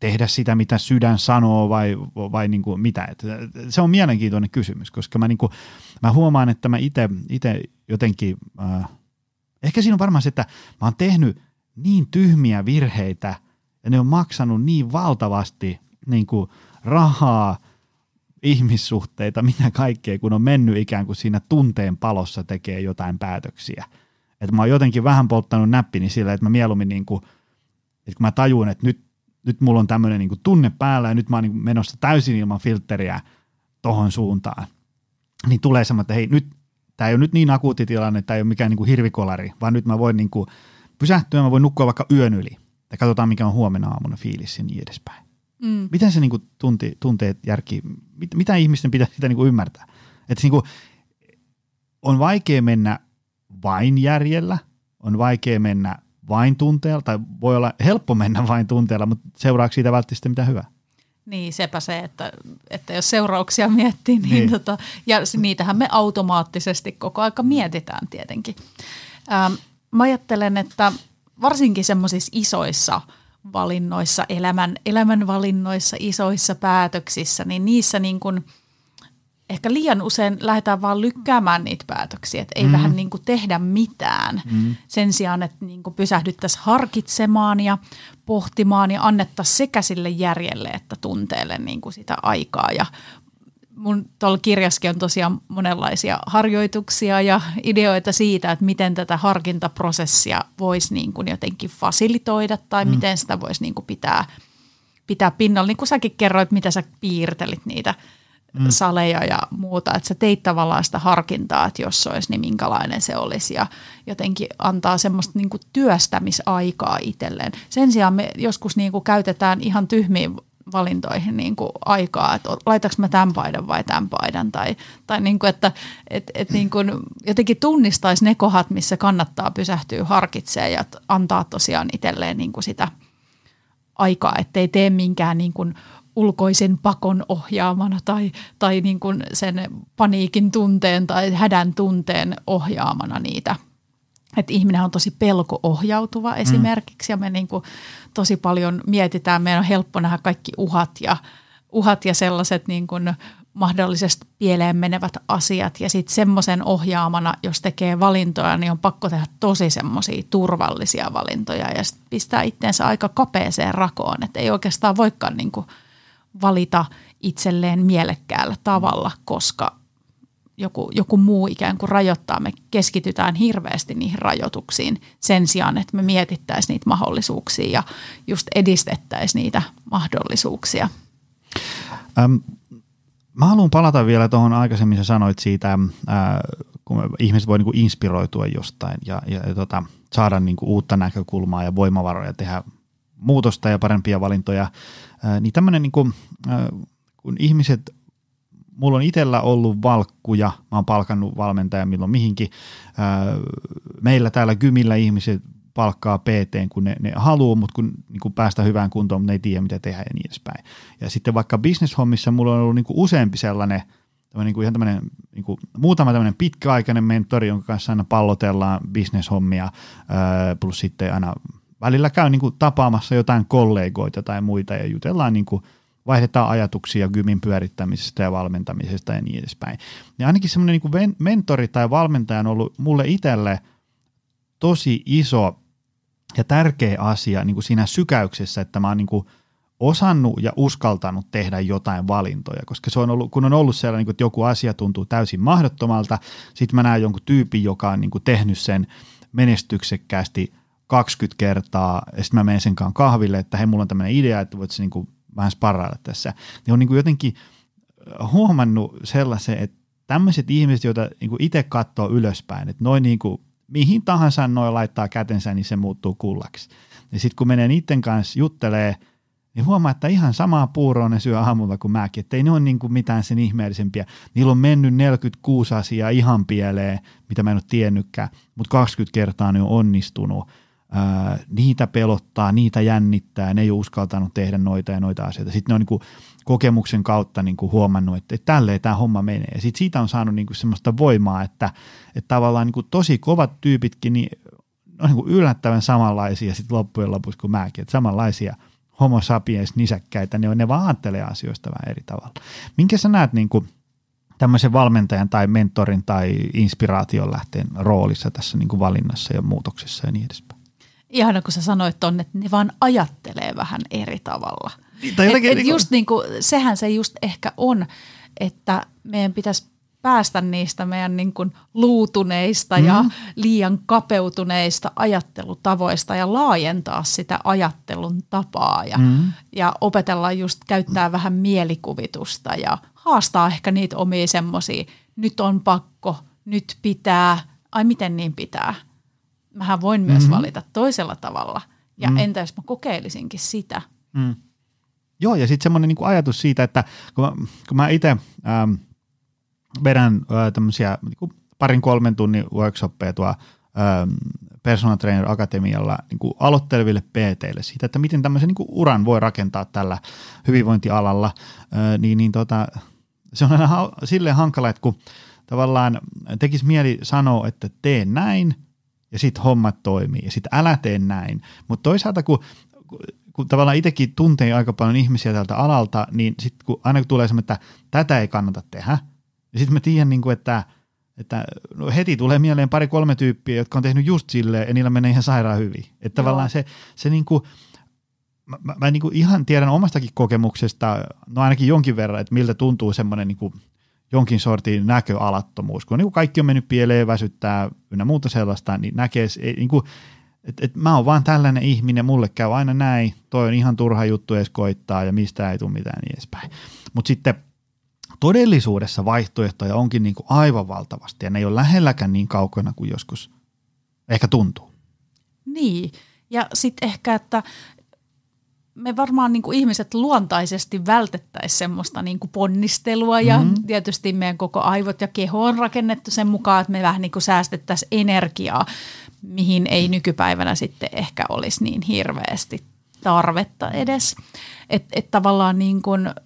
tehdä sitä, mitä sydän sanoo vai, vai niin kuin mitä. Et se on mielenkiintoinen kysymys, koska mä, niin kuin, mä huomaan, että mä itse jotenkin, äh, ehkä siinä on varmaan se, että mä oon tehnyt niin tyhmiä virheitä ja ne on maksanut niin valtavasti niin kuin rahaa, ihmissuhteita, mitä kaikkea, kun on mennyt ikään kuin siinä tunteen palossa tekee jotain päätöksiä. Että mä oon jotenkin vähän polttanut näppini sillä, että mä mieluummin niin kuin, että kun mä tajuun, että nyt nyt mulla on tämmöinen niin tunne päällä ja nyt mä oon niin menossa täysin ilman filtteriä tohon suuntaan, niin tulee semmoinen, että hei nyt, tämä ei ole nyt niin akuutti tilanne, tämä ei ole mikään niin kuin hirvikolari, vaan nyt mä voin niin kuin pysähtyä, mä voin nukkua vaikka yön yli ja katsotaan mikä on huomenna aamuna fiilis ja niin edespäin. Mm. Miten se niin kuin tunti, tunteet järki, mit, mitä ihmisten pitää sitä niin kuin ymmärtää? Että niin kuin, on vaikea mennä vain järjellä, on vaikea mennä vain tunteella, tai voi olla helppo mennä vain tunteella, mutta seuraako siitä välttämättä mitään hyvää? Niin, sepä se, että, että jos seurauksia miettii, niin, niin. Tota, ja niitähän me automaattisesti koko aika mietitään tietenkin. Ähm, mä ajattelen, että varsinkin semmoisissa isoissa valinnoissa, elämän, elämän valinnoissa, isoissa päätöksissä, niin niissä niin kuin – ehkä liian usein lähdetään vaan lykkäämään niitä päätöksiä, että ei mm. vähän niin kuin tehdä mitään mm. sen sijaan, että niin kuin pysähdyttäisiin harkitsemaan ja pohtimaan ja annettaisiin sekä sille järjelle että tunteelle niin kuin sitä aikaa ja mun tuolla kirjaskin on tosiaan monenlaisia harjoituksia ja ideoita siitä, että miten tätä harkintaprosessia voisi niin kuin jotenkin fasilitoida tai mm. miten sitä voisi niin kuin pitää, pitää pinnalla. Niin kuin säkin kerroit, mitä sä piirtelit niitä – mm. saleja ja muuta, että sä teit tavallaan sitä harkintaa, että jos se olisi, niin minkälainen se olisi ja jotenkin antaa semmoista niin kuin työstämisaikaa itselleen. Sen sijaan me joskus niin kuin käytetään ihan tyhmiin valintoihin niin kuin aikaa, että laitaks mä tämän paidan vai tämän paidan tai, tai niin kuin, että et, et niin kuin jotenkin tunnistaisi ne kohdat, missä kannattaa pysähtyä harkitsemaan ja antaa tosiaan itselleen niin kuin sitä aikaa, ettei tee minkään niin kuin ulkoisen pakon ohjaamana tai, tai niin kuin sen paniikin tunteen tai hädän tunteen ohjaamana niitä. Että ihminen on tosi pelko-ohjautuva mm. esimerkiksi ja me niin kuin tosi paljon mietitään, meidän on helppo nähdä kaikki uhat ja, uhat ja sellaiset niin kuin mahdollisesti pieleen menevät asiat ja sitten semmoisen ohjaamana, jos tekee valintoja, niin on pakko tehdä tosi semmoisia turvallisia valintoja ja sitten pistää itteensä aika kapeeseen rakoon, että ei oikeastaan voikaan niin kuin – valita itselleen mielekkäällä tavalla, koska joku, joku muu ikään kuin rajoittaa. Me keskitytään hirveästi niihin rajoituksiin sen sijaan, että me mietittäisiin niitä mahdollisuuksia ja just edistettäisiin niitä mahdollisuuksia. Äm, mä haluan palata vielä tuohon aikaisemmin, sä sanoit siitä, ää, kun ihmiset voi niinku inspiroitua jostain ja, ja, ja tota, saada niinku uutta näkökulmaa ja voimavaroja tehdä muutosta ja parempia valintoja niin tämmöinen niin kuin, kun ihmiset, mulla on itsellä ollut valkkuja, mä oon palkannut valmentaja milloin mihinkin, meillä täällä Kymillä ihmiset palkkaa PT, kun ne, ne haluaa, mutta kun niin kuin päästä hyvään kuntoon, mutta ne ei tiedä, mitä tehdä ja niin edespäin. Ja sitten vaikka business-hommissa mulla on ollut niin kuin useampi sellainen, niin kuin ihan tämmöinen, niin kuin, muutama tämmöinen pitkäaikainen mentori, jonka kanssa aina pallotellaan business-hommia, plus sitten aina välillä käy niin kuin tapaamassa jotain kollegoita tai muita ja jutellaan niin kuin, vaihdetaan ajatuksia gymin pyörittämisestä ja valmentamisesta ja niin edespäin. Ja ainakin semmoinen niin mentori tai valmentaja on ollut mulle itselle tosi iso ja tärkeä asia niin kuin siinä sykäyksessä, että mä oon niin kuin osannut ja uskaltanut tehdä jotain valintoja, koska se on ollut, kun on ollut sellainen, niin että joku asia tuntuu täysin mahdottomalta, sitten mä näen jonkun tyypin, joka on niin kuin tehnyt sen menestyksekkäästi – 20 kertaa, ja sitten mä menen senkaan kahville, että hei, mulla on tämmöinen idea, että voit niin vähän sparrailla tässä. Niin on niin kuin jotenkin äh, huomannut sellaisen, että tämmöiset ihmiset, joita niin itse katsoo ylöspäin, että noin niin kuin, mihin tahansa noin laittaa kätensä, niin se muuttuu kullaksi. Ja sitten kun menee niiden kanssa juttelee, niin huomaa, että ihan samaa puuroa ne syö aamulla kuin mäkin, että ei ne ole niin kuin mitään sen ihmeellisempiä. Niillä on mennyt 46 asiaa ihan pieleen, mitä mä en ole tiennytkään, mutta 20 kertaa ne on onnistunut ää, niitä pelottaa, niitä jännittää, ne ei ole uskaltanut tehdä noita ja noita asioita. Sitten ne on niin kuin kokemuksen kautta niin kuin huomannut, että, että tälleen tämä homma menee. Ja sitten siitä on saanut niin kuin semmoista voimaa, että, että tavallaan niin kuin tosi kovat tyypitkin niin on niin kuin yllättävän samanlaisia sitten loppujen lopuksi kuin mäkin, että samanlaisia homo sapiens nisäkkäitä, ne, on, ne vaan ajattelee asioista vähän eri tavalla. Minkä sä näet niin kuin tämmöisen valmentajan tai mentorin tai inspiraation lähteen roolissa tässä niin kuin valinnassa ja muutoksessa ja niin edespäin? Ihana, kun sä sanoit ton, että ne vaan ajattelee vähän eri tavalla. Tai et, et just niin kuin, sehän se just ehkä on, että meidän pitäisi päästä niistä meidän niin kuin luutuneista mm. ja liian kapeutuneista ajattelutavoista ja laajentaa sitä ajattelun tapaa ja, mm. ja opetella just käyttää vähän mielikuvitusta ja haastaa ehkä niitä omia semmoisia, nyt on pakko, nyt pitää, ai miten niin pitää. Mähän voin myös mm-hmm. valita toisella tavalla ja mm. entä jos mä kokeilisinkin sitä. Mm. Joo ja sitten semmoinen niinku ajatus siitä, että kun mä, kun mä itse ähm, vedän äh, tämmöisiä niin parin kolmen tunnin workshoppeja tuo ähm, Personal Trainer Akatemialla niin aloitteleville PTille siitä, että miten tämmöisen niin uran voi rakentaa tällä hyvinvointialalla, äh, niin, niin tota, se on aina ha- silleen hankala, että kun tavallaan tekisi mieli sanoa, että tee näin ja sitten hommat toimii ja sitten älä tee näin, mutta toisaalta kun kun tavallaan itsekin tuntee aika paljon ihmisiä tältä alalta, niin sitten kun aina kun tulee semmoinen, että tätä ei kannata tehdä, ja sitten mä tiedän, niin kuin, että, että no heti tulee mieleen pari-kolme tyyppiä, jotka on tehnyt just silleen, ja niillä menee ihan sairaan hyvin. Että Joo. tavallaan se, se niin kuin, mä, mä, mä niin kuin ihan tiedän omastakin kokemuksesta, no ainakin jonkin verran, että miltä tuntuu semmoinen niin kuin jonkin sortin näköalattomuus, kun niin kuin kaikki on mennyt pieleen, väsyttää ynnä muuta sellaista, niin näkee, niin kuin, että et mä oon vaan tällainen ihminen, mulle käy aina näin, toi on ihan turha juttu edes koittaa ja mistä ei tule mitään niin edespäin. Mutta sitten todellisuudessa vaihtoehtoja onkin niin kuin aivan valtavasti ja ne ei ole lähelläkään niin kaukana kuin joskus ehkä tuntuu. Niin, ja sitten ehkä, että me varmaan niin kuin ihmiset luontaisesti vältettäisiin semmoista niin kuin ponnistelua ja mm-hmm. tietysti meidän koko aivot ja keho on rakennettu sen mukaan, että me vähän niin kuin säästettäisiin energiaa, mihin ei nykypäivänä sitten ehkä olisi niin hirveästi tarvetta edes. Että et tavallaan niin kuin –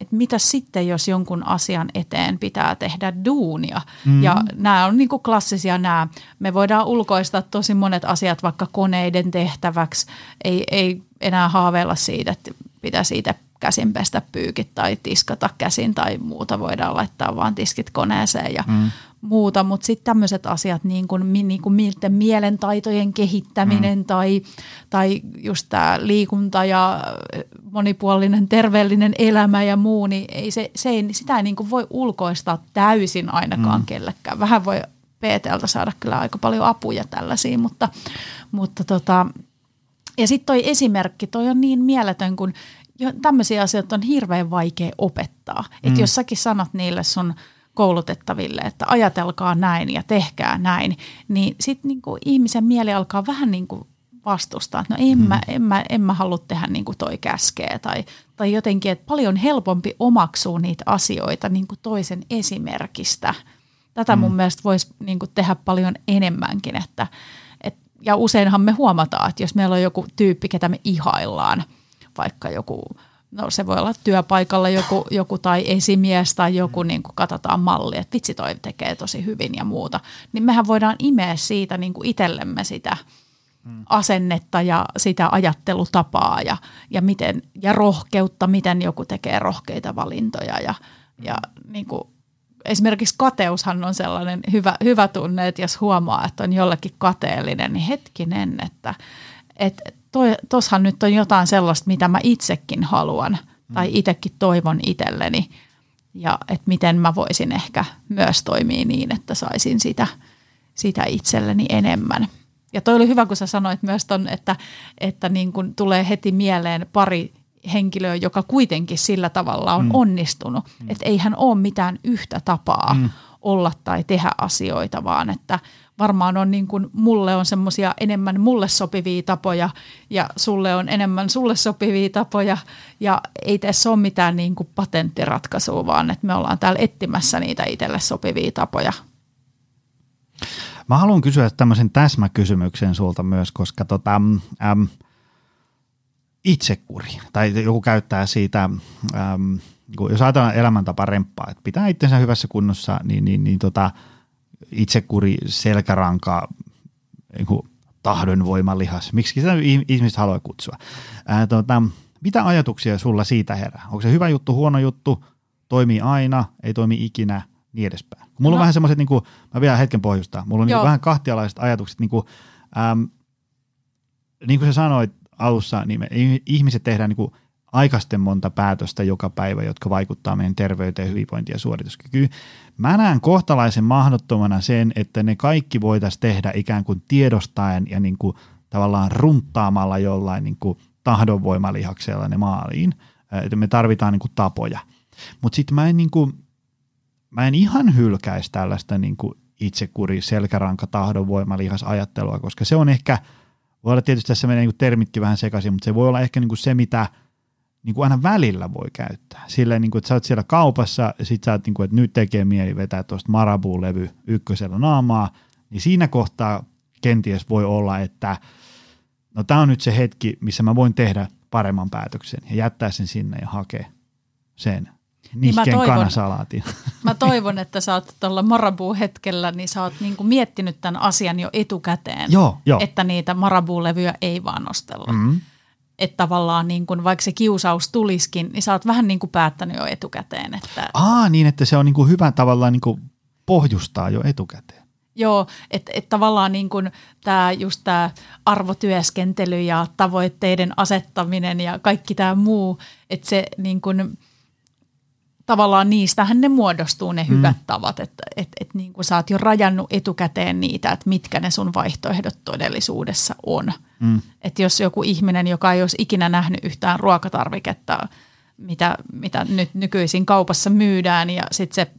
että mitä sitten, jos jonkun asian eteen pitää tehdä duunia. Mm. Ja nämä on niin kuin klassisia nämä. Me voidaan ulkoistaa tosi monet asiat vaikka koneiden tehtäväksi. Ei, ei enää haaveilla siitä, että pitäisi itse käsin pestä pyykit tai tiskata käsin tai muuta. Voidaan laittaa vaan tiskit koneeseen ja mm muuta, mutta sitten tämmöiset asiat, niin kuin, niin kuin mielentaitojen kehittäminen mm. tai, tai just tämä liikunta ja monipuolinen terveellinen elämä ja muu, niin ei se, se ei, sitä ei niin kuin voi ulkoistaa täysin ainakaan mm. kellekään. Vähän voi PTltä saada kyllä aika paljon apuja tällaisiin, mutta, mutta tota, ja sitten toi esimerkki, toi on niin mieletön, kun tämmöisiä asioita on hirveän vaikea opettaa. Mm. Että jos säkin sanot niille sun – koulutettaville, että ajatelkaa näin ja tehkää näin, niin sitten niin ihmisen mieli alkaa vähän niin kuin vastustaa, että no en, hmm. mä, en, mä, en mä halua tehdä niin kuin toi käskee tai, tai jotenkin, että paljon helpompi omaksuu niitä asioita niin kuin toisen esimerkistä. Tätä hmm. mun mielestä voisi niin kuin tehdä paljon enemmänkin, että, et, ja useinhan me huomataan, että jos meillä on joku tyyppi, ketä me ihaillaan, vaikka joku no se voi olla työpaikalla joku, joku tai esimies tai joku, niin kuin katsotaan malli, että vitsi toi tekee tosi hyvin ja muuta, niin mehän voidaan imeä siitä niin kuin itsellemme sitä hmm. asennetta ja sitä ajattelutapaa ja, ja, miten, ja rohkeutta, miten joku tekee rohkeita valintoja ja, ja niin kuin, esimerkiksi kateushan on sellainen hyvä, hyvä tunne, että jos huomaa, että on jollekin kateellinen, niin hetkinen, että, että tuossahan nyt on jotain sellaista, mitä mä itsekin haluan tai mm. itsekin toivon itselleni ja että miten mä voisin ehkä myös toimia niin, että saisin sitä, sitä itselleni enemmän. Ja toi oli hyvä, kun sä sanoit myös ton, että, että niin kun tulee heti mieleen pari henkilöä, joka kuitenkin sillä tavalla on mm. onnistunut. Mm. Että eihän ole mitään yhtä tapaa mm. olla tai tehdä asioita, vaan että varmaan on niin kuin, mulle on semmoisia enemmän mulle sopivia tapoja ja sulle on enemmän sulle sopivia tapoja ja ei tässä ole mitään niin kuin patenttiratkaisua, vaan että me ollaan täällä etsimässä niitä itselle sopivia tapoja. Mä haluan kysyä tämmöisen täsmäkysymyksen sulta myös, koska tota, äm, itsekuri, tai joku käyttää siitä, äm, jos ajatellaan elämäntapa remppaa, että pitää itsensä hyvässä kunnossa, niin, niin, niin tota, itsekuri, selkäranka, niin tahdonvoimalihas, miksi sitä ihmiset haluaa kutsua. Ää, tota, mitä ajatuksia sulla siitä herää? Onko se hyvä juttu, huono juttu, toimii aina, ei toimi ikinä, niin edespäin. Mulla no. on vähän semmoiset, niin kuin, mä vielä hetken pohjustaa, mulla on niin vähän kahtialaiset ajatukset, niin kuin, äm, niin kuin sä sanoit alussa, niin me ihmiset tehdään niin kuin aikaisten monta päätöstä joka päivä, jotka vaikuttaa meidän terveyteen, hyvinvointiin ja suorituskykyyn. Mä näen kohtalaisen mahdottomana sen, että ne kaikki voitaisiin tehdä ikään kuin tiedostaen ja niin kuin tavallaan runttaamalla jollain niin kuin tahdonvoimalihaksella ne maaliin. Että me tarvitaan niin kuin tapoja. Mutta sitten mä en niin mä en ihan hylkäisi tällaista niin kuin itsekuri, selkäranka, tahdonvoimalihas ajattelua, koska se on ehkä, voi olla tietysti tässä menee niin kuin termitkin vähän sekaisin, mutta se voi olla ehkä niin kuin se, mitä – niin kuin aina välillä voi käyttää. Silleen, niin kuin, että sä oot siellä kaupassa ja sit sä oot, niin kuin, että nyt tekee mieli vetää tuosta Marabu-levy ykkösellä naamaa, niin siinä kohtaa kenties voi olla, että no tämä on nyt se hetki, missä mä voin tehdä paremman päätöksen ja jättää sen sinne ja hakea sen niin mä toivon, kanasalaatin. (laughs) Mä toivon, että sä oot tuolla Marabu-hetkellä, niin sä oot niinku miettinyt tämän asian jo etukäteen, joo, joo. että niitä Marabu-levyjä ei vaan nostella. Mm-hmm että tavallaan niin kun, vaikka se kiusaus tulisikin, niin sä oot vähän niin kuin päättänyt jo etukäteen. Että Aa, niin että se on niin kuin hyvä tavallaan niin kuin pohjustaa jo etukäteen. Joo, että et tavallaan niin kuin tämä just tämä arvotyöskentely ja tavoitteiden asettaminen ja kaikki tämä muu, että se niin kuin, tavallaan niistähän ne muodostuu ne hyvät mm. tavat, että et, et niin kuin sä oot jo rajannut etukäteen niitä, että mitkä ne sun vaihtoehdot todellisuudessa on. Mm. Että jos joku ihminen, joka ei olisi ikinä nähnyt yhtään ruokatarviketta, mitä, mitä nyt nykyisin kaupassa myydään ja sitten se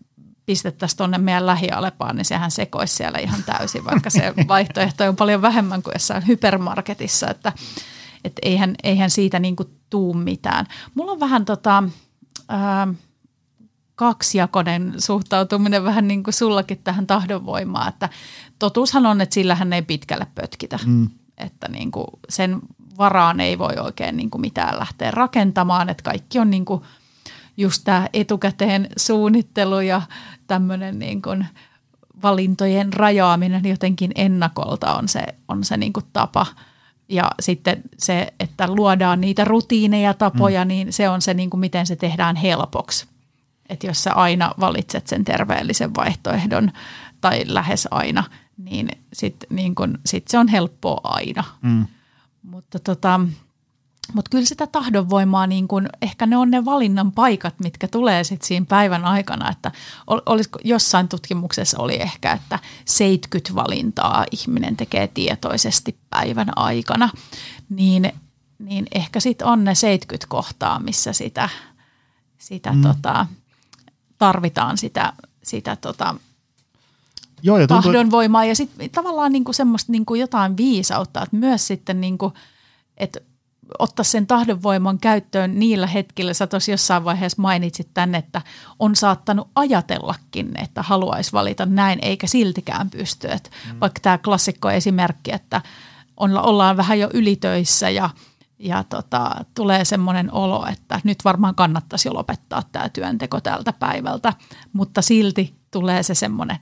pistettäisiin tuonne meidän lähialepaan, niin sehän sekoisi siellä ihan täysin, vaikka se (laughs) vaihtoehto on paljon vähemmän kuin jossain hypermarketissa, että et eihän, eihän siitä niinku tuu mitään. Mulla on vähän tota, ää, kaksijakoinen suhtautuminen vähän niin kuin sullakin tähän tahdonvoimaan, että totuushan on, että sillähän ei pitkälle pötkitä, mm. että niin kuin sen varaan ei voi oikein niin kuin mitään lähteä rakentamaan, että kaikki on niin kuin just tämä etukäteen suunnittelu ja tämmöinen niin kuin valintojen rajaaminen jotenkin ennakolta on se, on se niin kuin tapa. Ja sitten se, että luodaan niitä rutiineja, tapoja, mm. niin se on se, niin kuin miten se tehdään helpoksi että jos sä aina valitset sen terveellisen vaihtoehdon tai lähes aina, niin sitten niin kun, sit se on helppoa aina. Mm. Mutta tota, mut kyllä sitä tahdonvoimaa, niin kun, ehkä ne on ne valinnan paikat, mitkä tulee sitten siinä päivän aikana. Että olisiko, jossain tutkimuksessa oli ehkä, että 70 valintaa ihminen tekee tietoisesti päivän aikana. Niin, niin ehkä sitten on ne 70 kohtaa, missä sitä, sitä mm. tota, tarvitaan sitä, sitä tota, Joo, ja tuntuu... tahdonvoimaa ja sitten tavallaan niinku semmoista niinku jotain viisautta, että myös sitten niinku, että ottaa sen tahdonvoiman käyttöön niillä hetkillä. Sä tuossa jossain vaiheessa mainitsit tänne, että on saattanut ajatellakin, että haluaisi valita näin, eikä siltikään pysty. Et mm. Vaikka tämä klassikko esimerkki, että on, ollaan vähän jo ylitöissä ja – ja tota, tulee semmoinen olo, että nyt varmaan kannattaisi jo lopettaa tämä työnteko tältä päivältä, mutta silti tulee se semmoinen,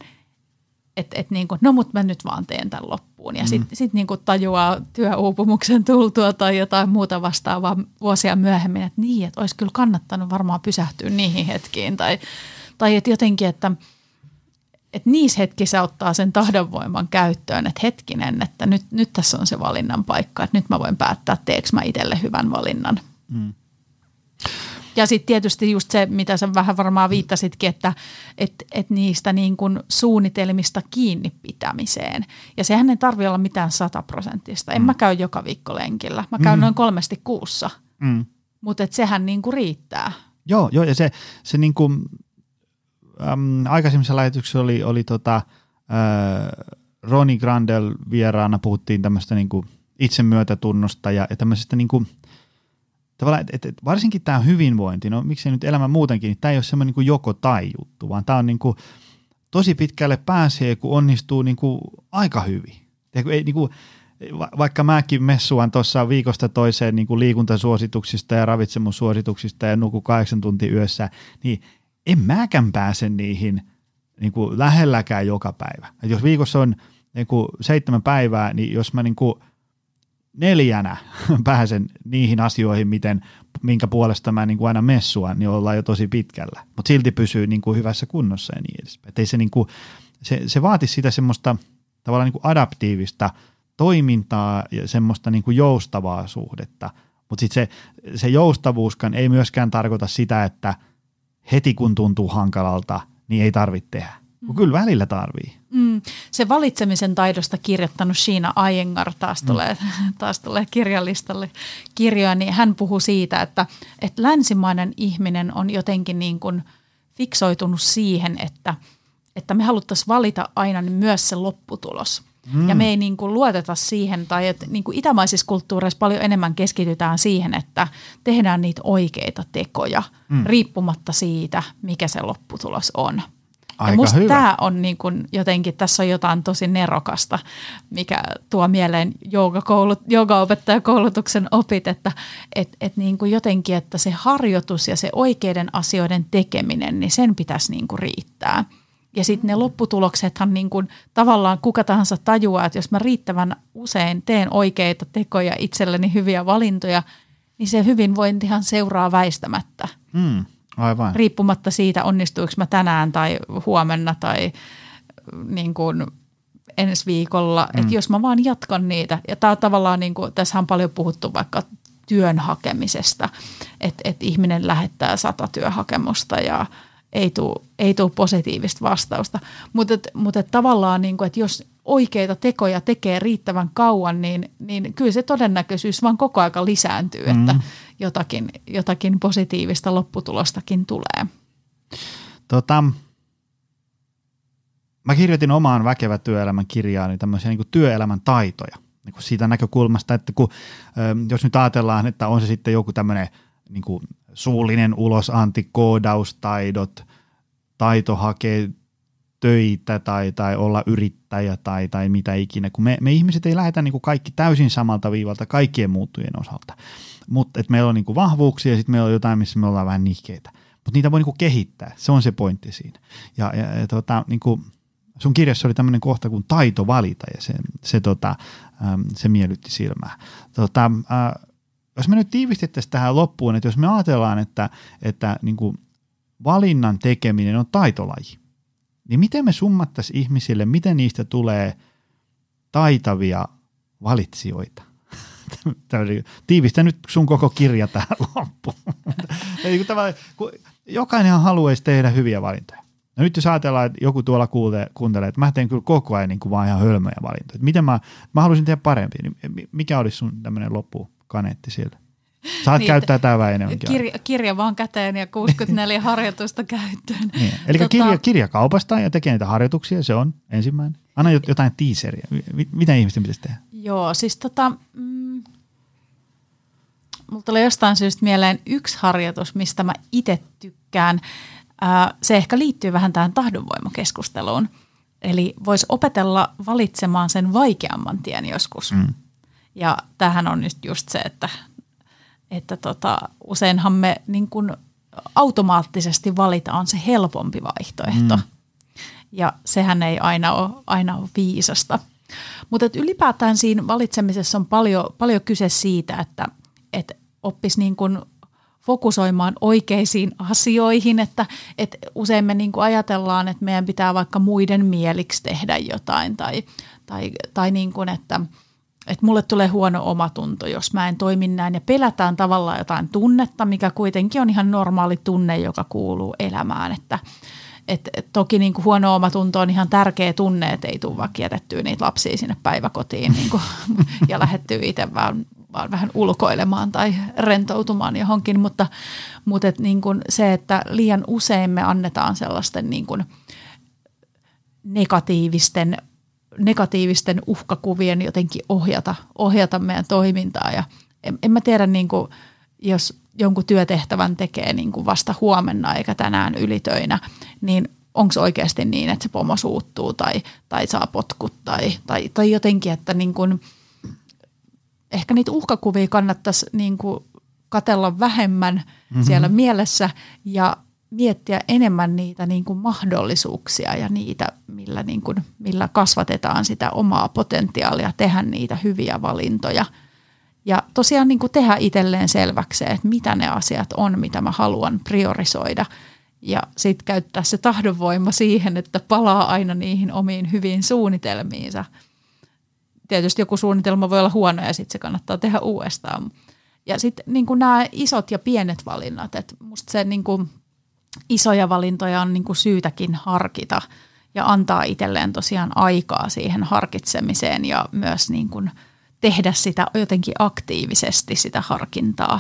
että et niinku, no mutta mä nyt vaan teen tämän loppuun. Ja sitten mm. sit niinku tajuaa työuupumuksen tultua tai jotain muuta vastaavaa vuosia myöhemmin, että niin, että olisi kyllä kannattanut varmaan pysähtyä niihin hetkiin. Tai, tai että jotenkin, että – että niissä hetkissä ottaa sen tahdonvoiman käyttöön, että hetkinen, että nyt, nyt tässä on se valinnan paikka, että nyt mä voin päättää, teekö mä itselle hyvän valinnan. Mm. Ja sitten tietysti just se, mitä sä vähän varmaan viittasitkin, että et, et niistä niin kun suunnitelmista kiinni pitämiseen. Ja sehän ei tarvitse olla mitään sataprosenttista. En mm. mä käy joka viikko lenkillä. Mä käyn mm. noin kolmesti kuussa. Mm. Mutta sehän niin kuin riittää. Joo, joo ja se, se niin kuin äm, aikaisemmissa lähetyksissä oli, oli tota, äh, Roni Grandel vieraana, puhuttiin tämmöistä niin itsemyötätunnosta ja, ja tämmöisestä niin kuin, tavallaan, et, et, varsinkin tämä hyvinvointi, no miksei nyt elämä muutenkin, niin tämä ei ole semmoinen niin joko tai juttu, vaan tämä on niin kuin, tosi pitkälle pääsee, kun onnistuu niin kuin aika hyvin. Tiedätkö, ei, niin kuin, vaikka mäkin messuan tuossa viikosta toiseen niin kuin liikuntasuosituksista ja ravitsemussuosituksista ja nuku kahdeksan tuntia yössä, niin en mäkään pääse niihin niin kuin lähelläkään joka päivä. Et jos viikossa on niin kuin seitsemän päivää, niin jos mä niin kuin neljänä (laughs) pääsen niihin asioihin, miten, minkä puolesta mä niin kuin aina messuan, niin ollaan jo tosi pitkällä. Mutta silti pysyy niin kuin hyvässä kunnossa ja niin edespäin. ei se, niin kuin, se, se vaatisi sitä semmoista tavallaan niin kuin adaptiivista toimintaa ja semmoista niin kuin joustavaa suhdetta. Mutta sitten se, se joustavuuskaan ei myöskään tarkoita sitä, että heti kun tuntuu hankalalta, niin ei tarvitse tehdä. Mm. Kyllä välillä tarvii. Mm. Se valitsemisen taidosta kirjoittanut Shiina Ayengar, taas mm. tulee, mm. (laughs) taas tulee kirjalistalle kirjoja, niin hän puhuu siitä, että, että länsimainen ihminen on jotenkin niin kuin fiksoitunut siihen, että, että me haluttaisiin valita aina myös se lopputulos. Mm. Ja me ei niin kuin luoteta siihen, tai että niin kuin itämaisissa kulttuureissa paljon enemmän keskitytään siihen, että tehdään niitä oikeita tekoja, mm. riippumatta siitä, mikä se lopputulos on. Aika ja musta hyvä. tämä on niin kuin jotenkin, tässä on jotain tosi nerokasta, mikä tuo mieleen joogaopettajakoulutuksen opit, että et, et niin kuin jotenkin, että se harjoitus ja se oikeiden asioiden tekeminen, niin sen pitäisi niin kuin riittää. Ja sitten ne lopputuloksethan niin kuin, tavallaan kuka tahansa tajuaa, että jos mä riittävän usein teen oikeita tekoja itselleni hyviä valintoja, niin se hyvinvointihan seuraa väistämättä. Mm. Aivan. riippumatta siitä, onnistuiko mä tänään tai huomenna tai niin kuin ensi viikolla. Mm. Että jos mä vaan jatkan niitä, ja tämä on tavallaan, niin kuin, tässä on paljon puhuttu vaikka työn hakemisesta, että et ihminen lähettää sata työhakemusta ja ei tule ei tuu positiivista vastausta. Mutta mut tavallaan, niin kuin, että jos oikeita tekoja tekee riittävän kauan, niin, niin kyllä se todennäköisyys vaan koko aika lisääntyy, mm. että jotakin, jotakin positiivista lopputulostakin tulee. Tota, mä kirjoitin omaan Väkevä työelämän kirjaani tämmöisiä niin työelämän taitoja niin kuin siitä näkökulmasta, että kun, jos nyt ajatellaan, että on se sitten joku tämmöinen niin kuin suullinen ulosanti, koodaustaidot, taito hakea töitä tai, tai olla yrittäjä tai, tai mitä ikinä, kun me, me ihmiset ei lähetä niin kuin kaikki täysin samalta viivalta kaikkien muuttujien osalta, mutta meillä on niin kuin vahvuuksia ja sitten meillä on jotain, missä me ollaan vähän nihkeitä, mutta niitä voi niin kuin kehittää, se on se pointti siinä. Ja, ja, ja tota, niin kuin sun kirjassa oli tämmöinen kohta kuin taito valita ja se, se, tota, se miellytti silmää. Tota, äh, jos me nyt tiivistettäisiin tähän loppuun, että jos me ajatellaan, että, että niin kuin valinnan tekeminen on taitolaji, niin miten me summattaisiin ihmisille, miten niistä tulee taitavia valitsijoita? (laughs) Tiivistä nyt sun koko kirja tähän loppuun. (laughs) Jokainen haluaisi tehdä hyviä valintoja. No nyt jos ajatellaan, että joku tuolla kuulee, kuuntelee, että mä teen kyllä koko ajan niin kuin vaan ihan hölmöjä valintoja. miten mä, mä haluaisin tehdä parempia, niin mikä olisi sun tämmöinen loppukaneetti siellä? Saat niin, käyttää tämä enemmänkin. Kirja, kirja vaan käteen ja 64 (laughs) harjoitusta käyttöön. Niin. Eli tota, kirja, kirja kaupasta ja tekee niitä harjoituksia, se on ensimmäinen. Anna jotain teaseria. Mitä ihmisten pitäisi tehdä? Joo, siis tota, mm, mulla tulee jostain syystä mieleen yksi harjoitus, mistä mä itse tykkään. Äh, se ehkä liittyy vähän tähän tahdonvoimakeskusteluun. Eli voisi opetella valitsemaan sen vaikeamman tien joskus. Mm. Ja tähän on just, just se, että että tota, useinhan me niin kuin automaattisesti valitaan se helpompi vaihtoehto. Mm. Ja sehän ei aina ole, aina ole viisasta. Mutta ylipäätään siinä valitsemisessa on paljon, paljon kyse siitä, että, että oppisi niin kuin fokusoimaan oikeisiin asioihin, että, että usein me niin kuin ajatellaan, että meidän pitää vaikka muiden mieliksi tehdä jotain tai, tai, tai niin kuin, että – että mulle tulee huono omatunto, jos mä en toimi näin. Ja pelätään tavallaan jotain tunnetta, mikä kuitenkin on ihan normaali tunne, joka kuuluu elämään, että et, et toki niin kuin huono omatunto on ihan tärkeä tunne, että ei tule vaikka jätettyä niitä lapsia sinne päiväkotiin niin kuin, (laughs) ja lähettyä itse vaan, vaan vähän ulkoilemaan tai rentoutumaan johonkin, mutta, mutta et niin kuin se, että liian usein me annetaan sellaisten niin kuin negatiivisten negatiivisten uhkakuvien jotenkin ohjata, ohjata meidän toimintaa. Ja en, en mä tiedä, niin kuin, jos jonkun työtehtävän tekee niin kuin vasta huomenna eikä tänään ylitöinä, niin onko se oikeasti niin, että se pomo suuttuu tai, tai saa potkut tai, tai, tai jotenkin, että niin kuin, ehkä niitä uhkakuvia kannattaisi niin kuin katella vähemmän mm-hmm. siellä mielessä ja miettiä enemmän niitä niin kuin mahdollisuuksia ja niitä, millä, niin kuin, millä kasvatetaan sitä omaa potentiaalia, tehdä niitä hyviä valintoja. Ja tosiaan niin kuin tehdä itselleen selväksi että mitä ne asiat on, mitä mä haluan priorisoida. Ja sitten käyttää se tahdonvoima siihen, että palaa aina niihin omiin hyviin suunnitelmiinsa. Tietysti joku suunnitelma voi olla huono ja sitten se kannattaa tehdä uudestaan. Ja sitten niin nämä isot ja pienet valinnat, että musta se niin kuin – isoja valintoja on niin kuin syytäkin harkita ja antaa itselleen tosiaan aikaa siihen harkitsemiseen ja myös niin kuin tehdä sitä jotenkin aktiivisesti sitä harkintaa,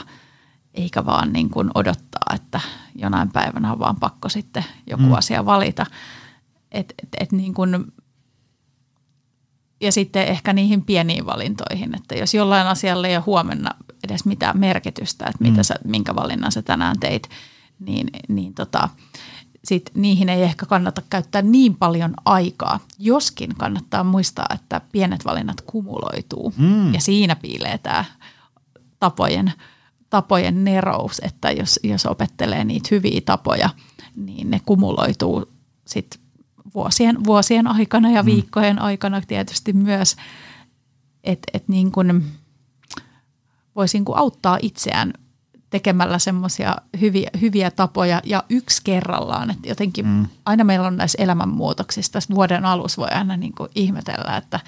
eikä vaan niin kuin odottaa, että jonain päivänä on vaan pakko sitten joku mm. asia valita. Et, et, et niin kuin, ja sitten ehkä niihin pieniin valintoihin, että jos jollain asialle ei ole huomenna edes mitään merkitystä, että mitä mm. sä, minkä valinnan sä tänään teit – niin, niin tota, sit niihin ei ehkä kannata käyttää niin paljon aikaa. Joskin kannattaa muistaa, että pienet valinnat kumuloituu mm. ja siinä piilee tämä tapojen, tapojen nerous, että jos, jos opettelee niitä hyviä tapoja, niin ne kumuloituu sitten vuosien, vuosien aikana ja mm. viikkojen aikana tietysti myös, että et niin kuin voisi niin kuin auttaa itseään – tekemällä semmoisia hyviä, hyviä tapoja ja yksi kerrallaan. Että jotenkin mm. aina meillä on näissä elämänmuutoksissa, tässä vuoden alussa voi aina niin kuin ihmetellä, että,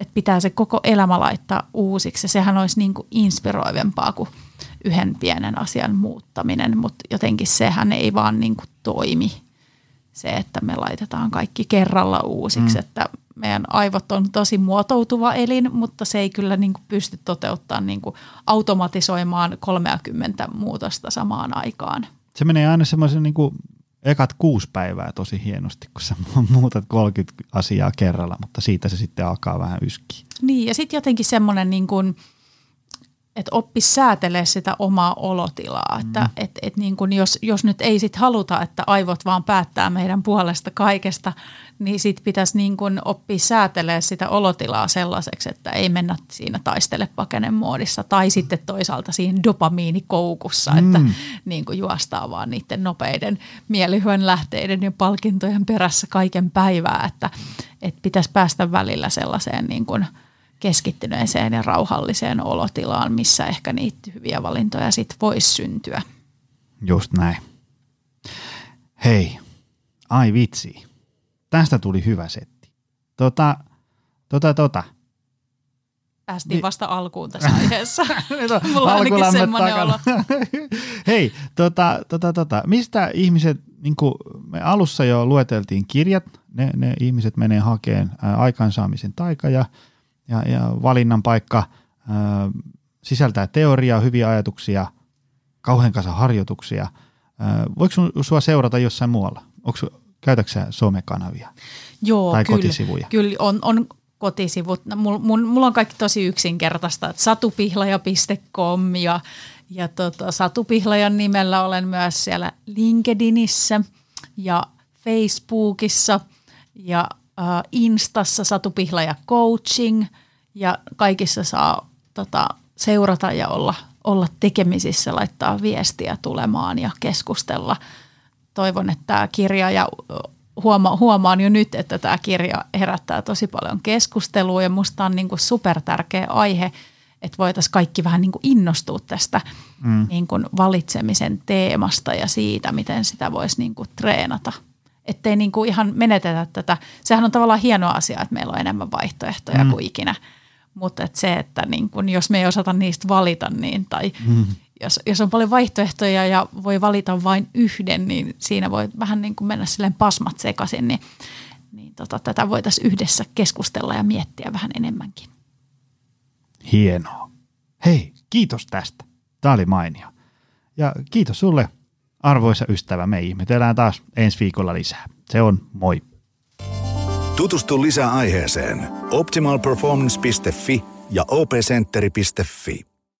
että pitää se koko elämä laittaa uusiksi. Ja sehän olisi niin kuin inspiroivempaa kuin yhden pienen asian muuttaminen, mutta jotenkin sehän ei vaan niin kuin toimi se, että me laitetaan kaikki kerralla uusiksi, mm. että meidän aivot on tosi muotoutuva elin, mutta se ei kyllä niin kuin pysty toteuttamaan niin kuin automatisoimaan 30 muutosta samaan aikaan. Se menee aina semmoisen niin kuin ekat kuusi päivää tosi hienosti, kun sä (laughs) muutat 30 asiaa kerralla, mutta siitä se sitten alkaa vähän yskiä. Niin, ja sitten jotenkin semmoinen niin kuin – että oppisi säätelee sitä omaa olotilaa. Mm. Että et, et niin kun jos, jos nyt ei sit haluta, että aivot vaan päättää meidän puolesta kaikesta, niin sit pitäisi niin kun oppia säätelee sitä olotilaa sellaiseksi, että ei mennä siinä taistele pakenen muodissa. Tai sitten toisaalta siinä dopamiinikoukussa, mm. että niin kuin juostaa vaan niiden nopeiden mielihyön lähteiden ja palkintojen perässä kaiken päivää. Että, että pitäisi päästä välillä sellaiseen niin kuin – keskittyneeseen ja rauhalliseen olotilaan, missä ehkä niitä hyviä valintoja sitten voisi syntyä. Just näin. Hei, ai vitsi. Tästä tuli hyvä setti. Tota, tota, tota. Päästiin vasta alkuun tässä aiheessa. (laughs) Mulla on ainakin semmoinen olo. (laughs) Hei, tota, tota, tota. mistä ihmiset, niin kuin me alussa jo lueteltiin kirjat, ne, ne ihmiset menee hakeen aikaansaamisen taika ja – ja, ja valinnan paikka ö, sisältää teoriaa, hyviä ajatuksia, kauhean kanssa harjoituksia. Ö, voiko sinua seurata jossain muualla? Onko, käytätkö somekanavia Joo, tai kyllä, kotisivuja? Kyllä, on, on kotisivut. Mulla mul, mul on kaikki tosi yksinkertaista. Että satupihlaja.com ja, ja tota, Satupihlajan nimellä olen myös siellä LinkedInissä ja Facebookissa ja äh, Instassa Satu Pihlaja Coaching ja kaikissa saa tota, seurata ja olla, olla tekemisissä, laittaa viestiä tulemaan ja keskustella. Toivon, että tämä kirja ja huoma, huomaan jo nyt, että tämä kirja herättää tosi paljon keskustelua ja musta on niin kuin super tärkeä aihe, että voitaisiin kaikki vähän niin kuin innostua tästä mm. niin kuin valitsemisen teemasta ja siitä, miten sitä voisi niin kuin treenata – ettei niin kuin ihan menetetä tätä. Sehän on tavallaan hieno asia, että meillä on enemmän vaihtoehtoja mm. kuin ikinä. Mutta et se, että niin kun, jos me ei osata niistä valita, niin, tai mm. jos, jos on paljon vaihtoehtoja ja voi valita vain yhden, niin siinä voi vähän niin kuin mennä silleen pasmat sekaisin, niin, niin tota, tätä voitaisiin yhdessä keskustella ja miettiä vähän enemmänkin. Hienoa. Hei, kiitos tästä. Tämä oli mainio. Ja kiitos sulle arvoisa ystävä, me ihmetellään taas ensi viikolla lisää. Se on moi. Tutustu lisää aiheeseen optimalperformance.fi ja opcenteri.fi.